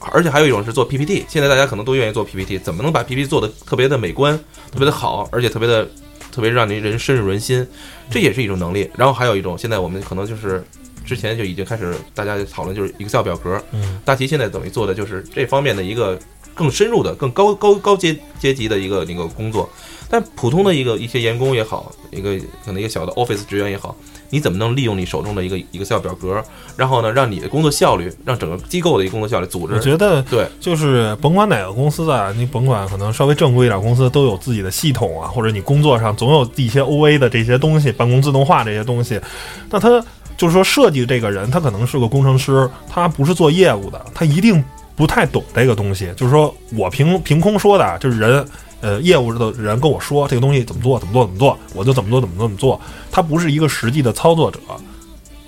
而且还有一种是做 PPT，现在大家可能都愿意做 PPT，怎么能把 PPT 做的特别的美观、特别的好，而且特别的特别让您人深入人心，这也是一种能力。然后还有一种，现在我们可能就是之前就已经开始大家讨论，就是 Excel 表格。嗯，大齐现在等于做的就是这方面的一个更深入的、更高高高阶阶级的一个那个工作。但普通的一个一些员工也好，一个可能一个小的 Office 职员也好。你怎么能利用你手中的一个一个 Excel 表格，然后呢，让你的工作效率，让整个机构的一个工作效率组织？我觉得对，就是甭管哪个公司啊，你甭管可能稍微正规一点公司都有自己的系统啊，或者你工作上总有一些 OA 的这些东西，办公自动化这些东西。那他就是说设计这个人，他可能是个工程师，他不是做业务的，他一定不太懂这个东西。就是说我凭凭空说的，就是人。呃，业务的人跟我说这个东西怎么做，怎么做，怎么做，我就怎么做，怎么做，怎么做。他不是一个实际的操作者。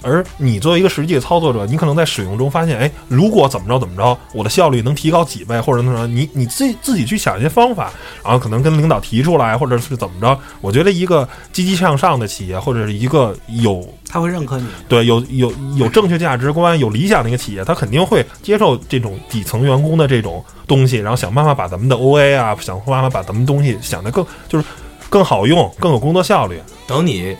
而你作为一个实际的操作者，你可能在使用中发现，哎，如果怎么着怎么着，我的效率能提高几倍，或者什么，你你自己自己去想一些方法，然后可能跟领导提出来，或者是怎么着。我觉得一个积极向上的企业，或者是一个有他会认可你，对，有有有正确价值观、有理想的一个企业，他肯定会接受这种底层员工的这种东西，然后想办法把咱们的 OA 啊，想办法把咱们东西想得更就是更好用，更有工作效率。等你。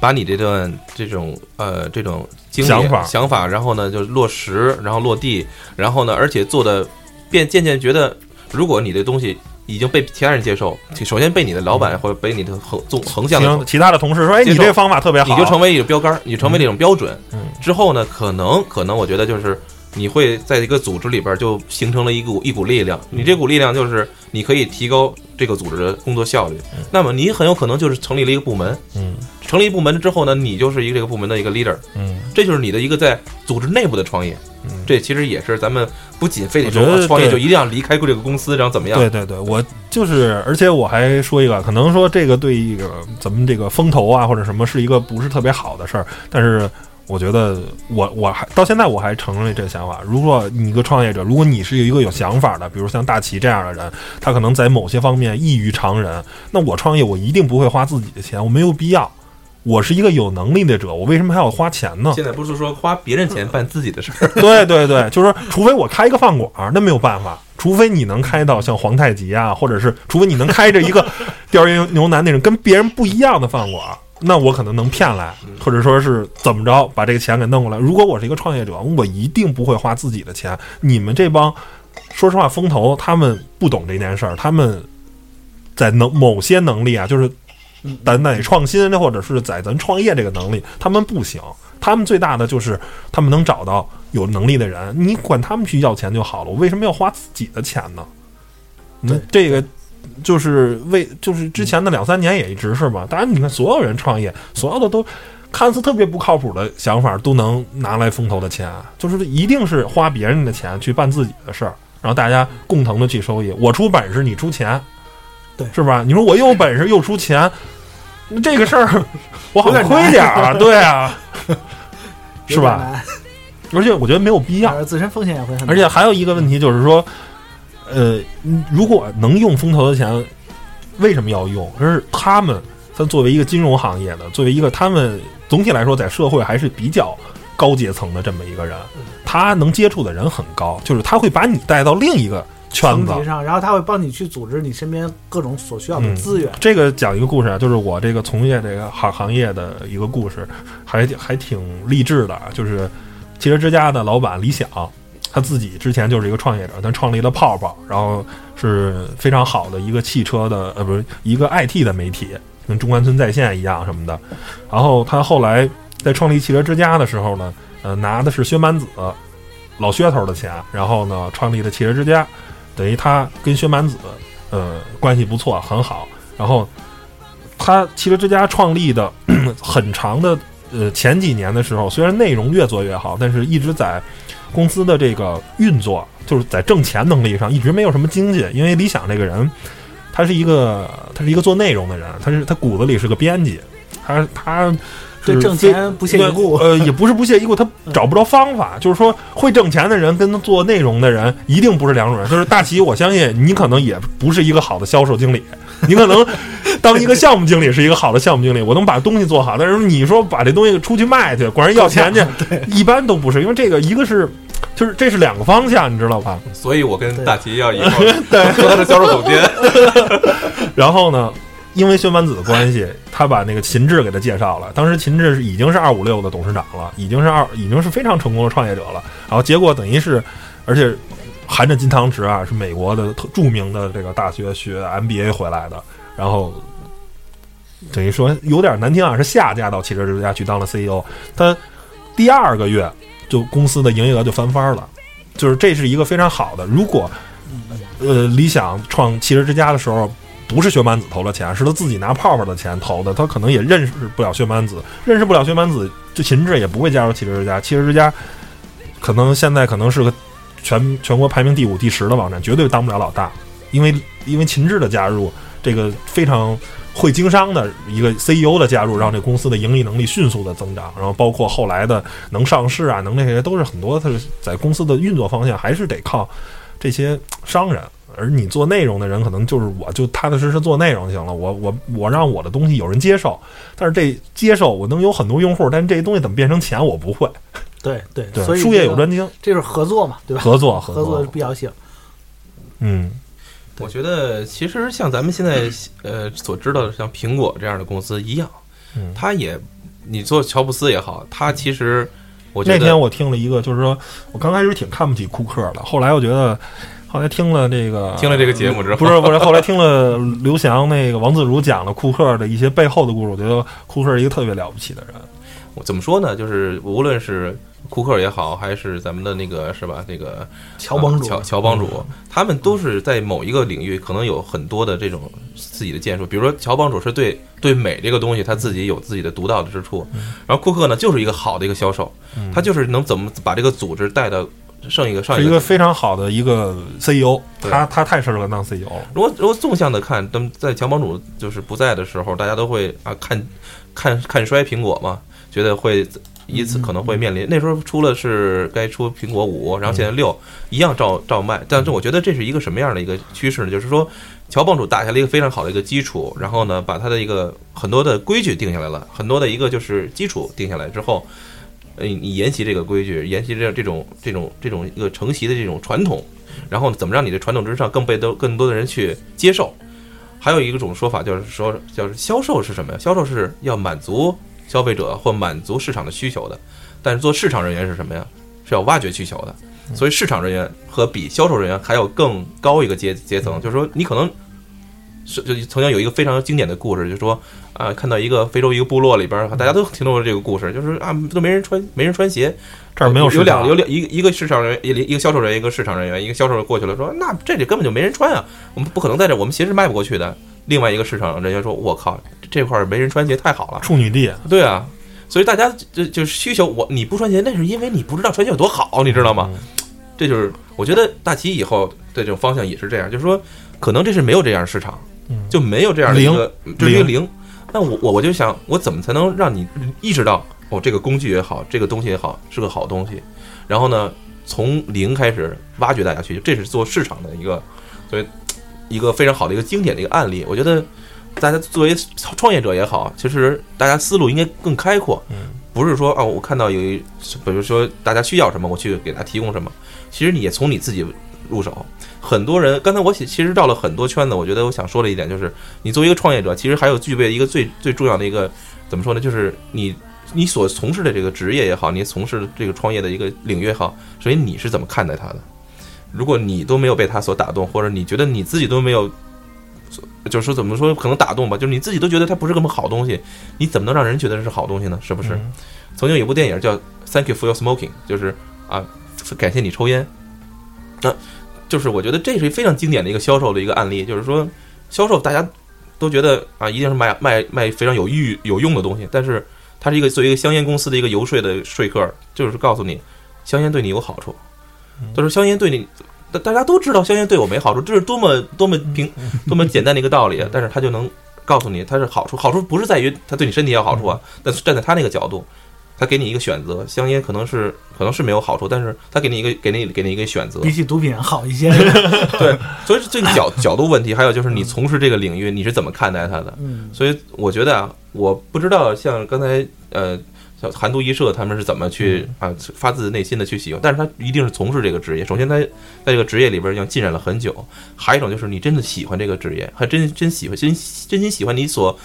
把你这段这种呃这种经历想法。想法，然后呢就落实，然后落地，然后呢而且做的变渐渐觉得，如果你的东西已经被其他人接受，首先被你的老板或者被你的横纵横向的其他的同事说，哎，你这个方法特别好，你就成为一个标杆，你成为那种标准。嗯，之后呢，可能可能我觉得就是你会在一个组织里边就形成了一股一股力量，你这股力量就是你可以提高这个组织的工作效率。那么你很有可能就是成立了一个部门。嗯。成立部门之后呢，你就是一个这个部门的一个 leader，嗯，这就是你的一个在组织内部的创业，嗯，这其实也是咱们不仅非得说创业就一定要离开过这个公司，然后怎么样？对对对，我就是，而且我还说一个，可能说这个对一个咱们这个风投啊或者什么是一个不是特别好的事儿，但是。我觉得我我还到现在我还承认这个想法。如果你一个创业者，如果你是一个有想法的，比如像大齐这样的人，他可能在某些方面异于常人。那我创业，我一定不会花自己的钱，我没有必要。我是一个有能力的者，我为什么还要花钱呢？现在不是说花别人钱办自己的事儿。对对对，就是说，除非我开一个饭馆，那没有办法。除非你能开到像皇太极啊，或者是除非你能开着一个 <laughs> 钓鱼牛腩那种跟别人不一样的饭馆。那我可能能骗来，或者说是怎么着把这个钱给弄过来。如果我是一个创业者，我一定不会花自己的钱。你们这帮，说实话，风投他们不懂这件事儿，他们在能某些能力啊，就是在哪创新或者是在咱创业这个能力，他们不行。他们最大的就是他们能找到有能力的人，你管他们去要钱就好了。我为什么要花自己的钱呢？那这个。就是为就是之前的两三年也一直是嘛，当然你看所有人创业，所有的都看似特别不靠谱的想法，都能拿来风投的钱，就是一定是花别人的钱去办自己的事儿，然后大家共同的去收益，我出本事你出钱，对，是吧？你说我又有本事又出钱，那这个事儿我好像亏点儿啊，对啊，<laughs> 是吧？而且我觉得没有必要，自身风险也会很，而且还有一个问题就是说。呃，如果能用风投的钱，为什么要用？而是他们，他作为一个金融行业的，作为一个他们总体来说在社会还是比较高阶层的这么一个人，他能接触的人很高，就是他会把你带到另一个圈子上，然后他会帮你去组织你身边各种所需要的资源。这个讲一个故事啊，就是我这个从业这个行行业的一个故事，还还挺励志的，就是汽车之家的老板李想。他自己之前就是一个创业者，他创立了泡泡，然后是非常好的一个汽车的呃，不是一个 IT 的媒体，跟中关村在线一样什么的。然后他后来在创立汽车之家的时候呢，呃，拿的是薛蛮子老薛头的钱，然后呢创立的汽车之家，等于他跟薛蛮子呃关系不错，很好。然后他汽车之家创立的很长的呃前几年的时候，虽然内容越做越好，但是一直在公司的这个运作，就是在挣钱能力上一直没有什么精进。因为李想这个人，他是一个他是一个做内容的人，他是他骨子里是个编辑，他他。对挣钱不屑一顾，呃，也不是不屑一顾，他找不着方法。就是说，会挣钱的人跟做内容的人一定不是两种人。就是大齐，我相信你可能也不是一个好的销售经理，<laughs> 你可能当一个项目经理是一个好的项目经理，我能把东西做好。但是你说把这东西出去卖去，管人要钱去，<laughs> 一般都不是。因为这个一个是，就是这是两个方向，你知道吧？所以我跟大齐要以后做他的销售总监。<laughs> 然后呢？因为宣传子的关系，他把那个秦志给他介绍了。当时秦志已经是二五六的董事长了，已经是二，已经是非常成功的创业者了。然后结果等于是，而且含着金汤匙啊，是美国的著名的这个大学学 MBA 回来的。然后等于说有点难听啊，是下嫁到汽车之家去当了 CEO。他第二个月就公司的营业额就翻番了，就是这是一个非常好的。如果呃理想创汽车之家的时候。不是薛蛮子投了钱，是他自己拿泡泡的钱投的。他可能也认识不了薛蛮子，认识不了薛蛮子，就秦志也不会加入汽车之家。汽车之家可能现在可能是个全全国排名第五、第十的网站，绝对当不了老大。因为因为秦志的加入，这个非常会经商的一个 CEO 的加入，让这公司的盈利能力迅速的增长。然后包括后来的能上市啊，能那些都是很多。他是在公司的运作方向，还是得靠这些商人。而你做内容的人，可能就是我，就踏踏实实做内容行了。我我我让我的东西有人接受，但是这接受我能有很多用户，但是这些东西怎么变成钱，我不会。对对对，所以术业有专精，这是合作嘛，对吧？合作合作的必要性。嗯，我觉得其实像咱们现在呃所知道的，像苹果这样的公司一样，他也你做乔布斯也好，他其实我那天我听了一个，就是说我刚开始挺看不起库克的，后来我觉得。后来听了这个，听了这个节目之后，不是不是，后来听了刘翔那个王自如讲了库克的一些背后的故事，我觉得库克是一个特别了不起的人。我怎么说呢？就是无论是库克也好，还是咱们的那个是吧？那个乔帮主，乔乔帮主，他们都是在某一个领域可能有很多的这种自己的建树。比如说乔帮主是对对美这个东西他自己有自己的独到的之处，然后库克呢就是一个好的一个销售，他就是能怎么把这个组织带到。剩一个，是一个非常好的一个 CEO，他他太适合当 CEO 了。如果如果纵向的看，等在乔帮主就是不在的时候，大家都会啊看看看衰苹果嘛，觉得会以此可能会面临那时候出了是该出苹果五，然后现在六一样照照卖。但是我觉得这是一个什么样的一个趋势呢？就是说乔帮主打下了一个非常好的一个基础，然后呢把他的一个很多的规矩定下来了，很多的一个就是基础定下来之后。呃，你沿袭这个规矩，沿袭这这种这种这种一个承袭的这种传统，然后怎么让你的传统之上更被都更多的人去接受？还有一种说法就是说，就是销售是什么呀？销售是要满足消费者或满足市场的需求的，但是做市场人员是什么呀？是要挖掘需求的。所以市场人员和比销售人员还要更高一个阶阶层，就是说你可能。是，就曾经有一个非常经典的故事，就是说啊，看到一个非洲一个部落里边，大家都听说过这个故事，就是啊，都没人穿，没人穿鞋，这儿没有有两有两一个一个市场人员，一一个销售人员，一个市场人员，一个销售过去了，说那这里根本就没人穿啊，我们不可能在这，我们鞋是卖不过去的。另外一个市场人员说，我靠，这块没人穿鞋太好了，处女地，对啊，所以大家就就需求我你不穿鞋，那是因为你不知道穿鞋有多好，你知道吗？这就是我觉得大齐以后的这种方向也是这样，就是说可能这是没有这样的市场。就没有这样的一个，就是一个零。那我我我就想，我怎么才能让你意识到，哦，这个工具也好，这个东西也好，是个好东西。然后呢，从零开始挖掘大家需求，这是做市场的一个，所以一个非常好的一个经典的一个案例。我觉得大家作为创业者也好，其实大家思路应该更开阔，不是说啊，我看到有一，比如说大家需要什么，我去给他提供什么。其实你也从你自己入手。很多人，刚才我其其实绕了很多圈子，我觉得我想说的一点就是，你作为一个创业者，其实还有具备一个最最重要的一个，怎么说呢？就是你你所从事的这个职业也好，你从事这个创业的一个领域也好，所以你是怎么看待它的？如果你都没有被他所打动，或者你觉得你自己都没有，就是说怎么说可能打动吧，就是你自己都觉得它不是什么好东西，你怎么能让人觉得是好东西呢？是不是？曾经有部电影叫《Thank You for Your Smoking》，就是啊，感谢你抽烟。那就是我觉得这是非常经典的一个销售的一个案例，就是说销售大家都觉得啊，一定是卖卖卖非常有益有用的东西，但是它是一个作为一个香烟公司的一个游说的说客，就是告诉你香烟对你有好处，就是香烟对你。大大家都知道香烟对我没好处，这是多么多么平多么简单的一个道理，<laughs> 但是他就能告诉你它是好处，好处不是在于它对你身体有好处啊，但是站在他那个角度，他给你一个选择，香烟可能是可能是没有好处，但是他给你一个给你给你一个选择，比起毒品好一些。<laughs> 对，所以这个角角度问题，还有就是你从事这个领域你是怎么看待它的？嗯，所以我觉得啊，我不知道像刚才呃。像韩都衣舍他们是怎么去啊发自内心的去喜欢，但是他一定是从事这个职业。首先，他在这个职业里边要浸染了很久；还有一种就是你真的喜欢这个职业，还真真喜欢，真真心喜欢你所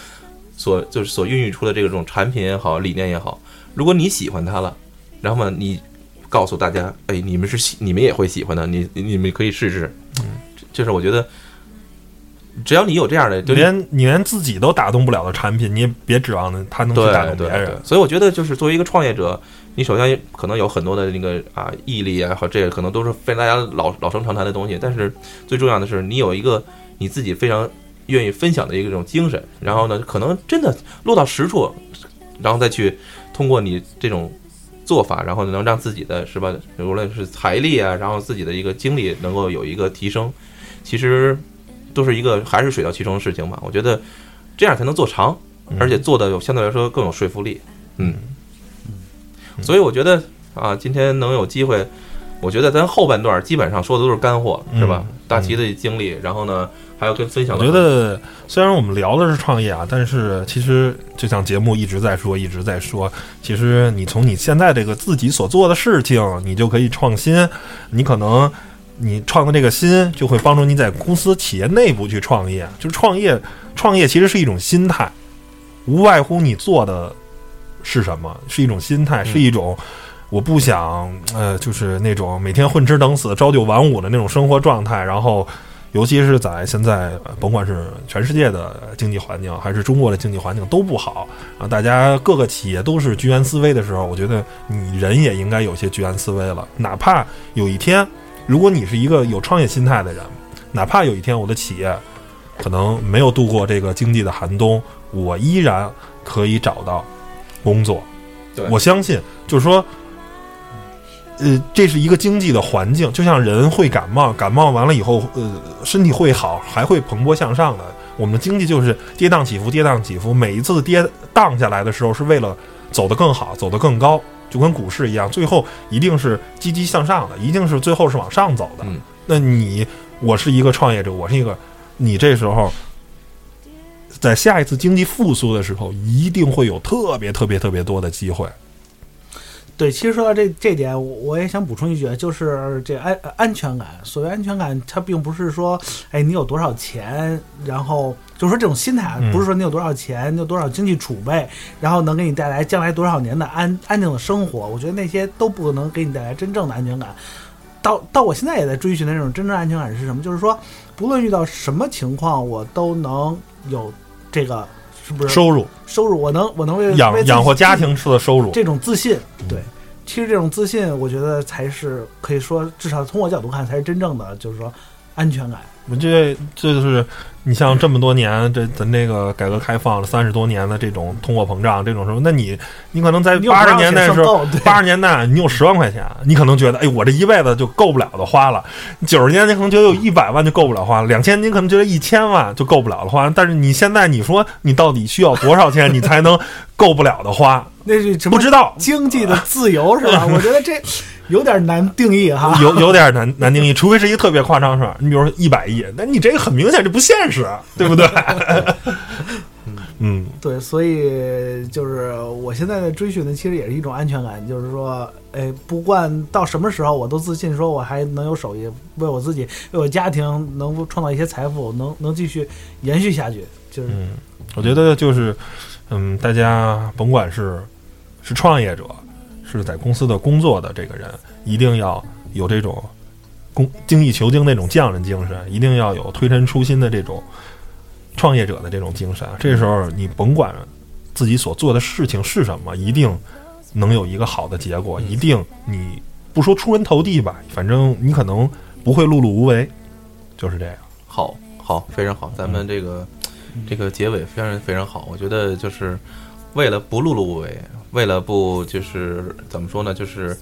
所就是所孕育出的这种产品也好，理念也好。如果你喜欢它了，然后呢，你告诉大家，哎，你们是喜，你们也会喜欢的，你你们可以试试。嗯，就是我觉得。只要你有这样的，就连你连自己都打动不了的产品，你也别指望他能去打动别人。所以我觉得，就是作为一个创业者，你首先可能有很多的那个啊毅力啊，和这个可能都是非大家老老生常谈的东西。但是最重要的是，你有一个你自己非常愿意分享的一个这种精神。然后呢，可能真的落到实处，然后再去通过你这种做法，然后能让自己的是吧，无论是财力啊，然后自己的一个精力能够有一个提升。其实。都是一个还是水到渠成的事情吧，我觉得这样才能做长，而且做的有相对来说更有说服力。嗯，所以我觉得啊，今天能有机会，我觉得咱后半段基本上说的都是干货，是吧？大齐的经历，然后呢，还要跟分享。我觉得虽然我们聊的是创业啊，但是其实就像节目一直在说，一直在说，其实你从你现在这个自己所做的事情，你就可以创新，你可能。你创的这个心，就会帮助你在公司企业内部去创业。就是创业，创业其实是一种心态，无外乎你做的是什么，是一种心态，是一种我不想呃，就是那种每天混吃等死、朝九晚五的那种生活状态。然后，尤其是在现在，甭管是全世界的经济环境，还是中国的经济环境都不好啊，大家各个企业都是居安思危的时候，我觉得你人也应该有些居安思危了，哪怕有一天。如果你是一个有创业心态的人，哪怕有一天我的企业可能没有度过这个经济的寒冬，我依然可以找到工作。我相信，就是说，呃，这是一个经济的环境，就像人会感冒，感冒完了以后，呃，身体会好，还会蓬勃向上的。我们的经济就是跌宕起伏，跌宕起伏。每一次跌荡下来的时候，是为了走得更好，走得更高。就跟股市一样，最后一定是积极向上的，一定是最后是往上走的。那你，我是一个创业者，我是一个，你这时候，在下一次经济复苏的时候，一定会有特别特别特别多的机会。对，其实说到这这点，我也想补充一句，就是这安安全感。所谓安全感，它并不是说，哎，你有多少钱，然后就说这种心态，不是说你有多少钱，你有多少经济储备，然后能给你带来将来多少年的安安定的生活。我觉得那些都不能给你带来真正的安全感。到到我现在也在追寻的那种真正安全感是什么？就是说，不论遇到什么情况，我都能有这个。是不是收入？收入，我能，我能为养养活家庭式的收入，这种自信，对，其实这种自信，我觉得才是可以说，至少从我角度看，才是真正的，就是说安全感。我这这就是。你像这么多年，这咱这个改革开放了三十多年的这种通货膨胀，这种什么？那你你可能在八十年代的时候，八十年代你有十万块钱，你可能觉得，哎，我这一辈子就够不了的花了。九十年你可能觉得有一百万就够不了花了，两千你可能觉得一千万就够不了的花。但是你现在你说你到底需要多少钱，你才能够不了的花？<laughs> 那是不知道经济的自由是吧？我觉得这。有点难定义哈，有有点难难定义，除非是一个特别夸张事儿。你比如说一百亿，那你这个很明显这不现实，对不对？<laughs> 嗯，对，所以就是我现在的追寻的，其实也是一种安全感，就是说，哎，不管到什么时候，我都自信，说我还能有手艺，为我自己，为我家庭，能创造一些财富，能能继续延续下去。就是，嗯我觉得就是，嗯，大家甭管是是创业者。是在公司的工作的这个人，一定要有这种工精益求精那种匠人精神，一定要有推陈出新的这种创业者的这种精神。这时候你甭管自己所做的事情是什么，一定能有一个好的结果。一定你不说出人头地吧，反正你可能不会碌碌无为，就是这样。好，好，非常好，咱们这个这个结尾非常非常好。我觉得就是。为了不碌碌无为，为了不就是怎么说呢，就是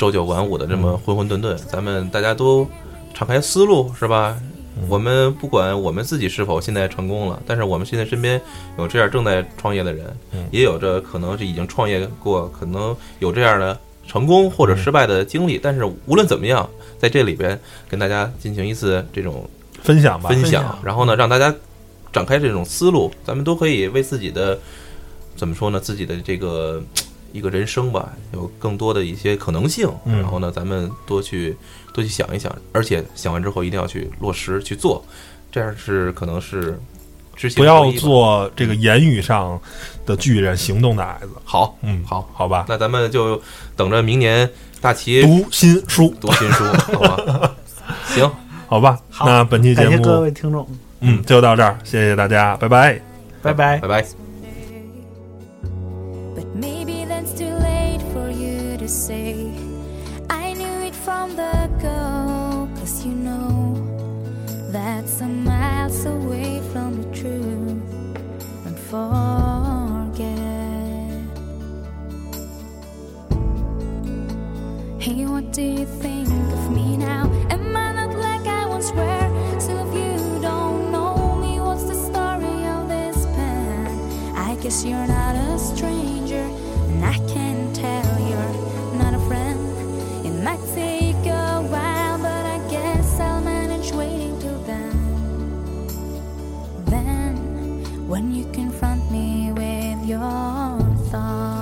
朝九晚五的这么混混沌沌，咱们大家都敞开思路，是吧？我们不管我们自己是否现在成功了，但是我们现在身边有这样正在创业的人，嗯。也有着可能是已经创业过，可能有这样的成功或者失败的经历。但是无论怎么样，在这里边跟大家进行一次这种分享吧，分享，然后呢，让大家展开这种思路，咱们都可以为自己的怎么说呢，自己的这个一个人生吧，有更多的一些可能性。嗯然后呢，咱们多去多去想一想，而且想完之后一定要去落实去做，这样是可能是之前不要做这个言语上的巨人，行动的矮子。好。嗯，好，好吧，那咱们就等着明年大齐读新书，读新书，<laughs> 好吧？行，好吧。好那本期节感谢各目，位听众，嗯，就到这儿，谢谢大家，拜拜。拜拜拜。拜。Do you think of me now? Am I not like I once were? If you don't know me, what's the story of this pen? I guess you're not a stranger, and I can tell you're not a friend. It might take a while, but I guess I'll manage waiting till then. Then, when you confront me with your thoughts.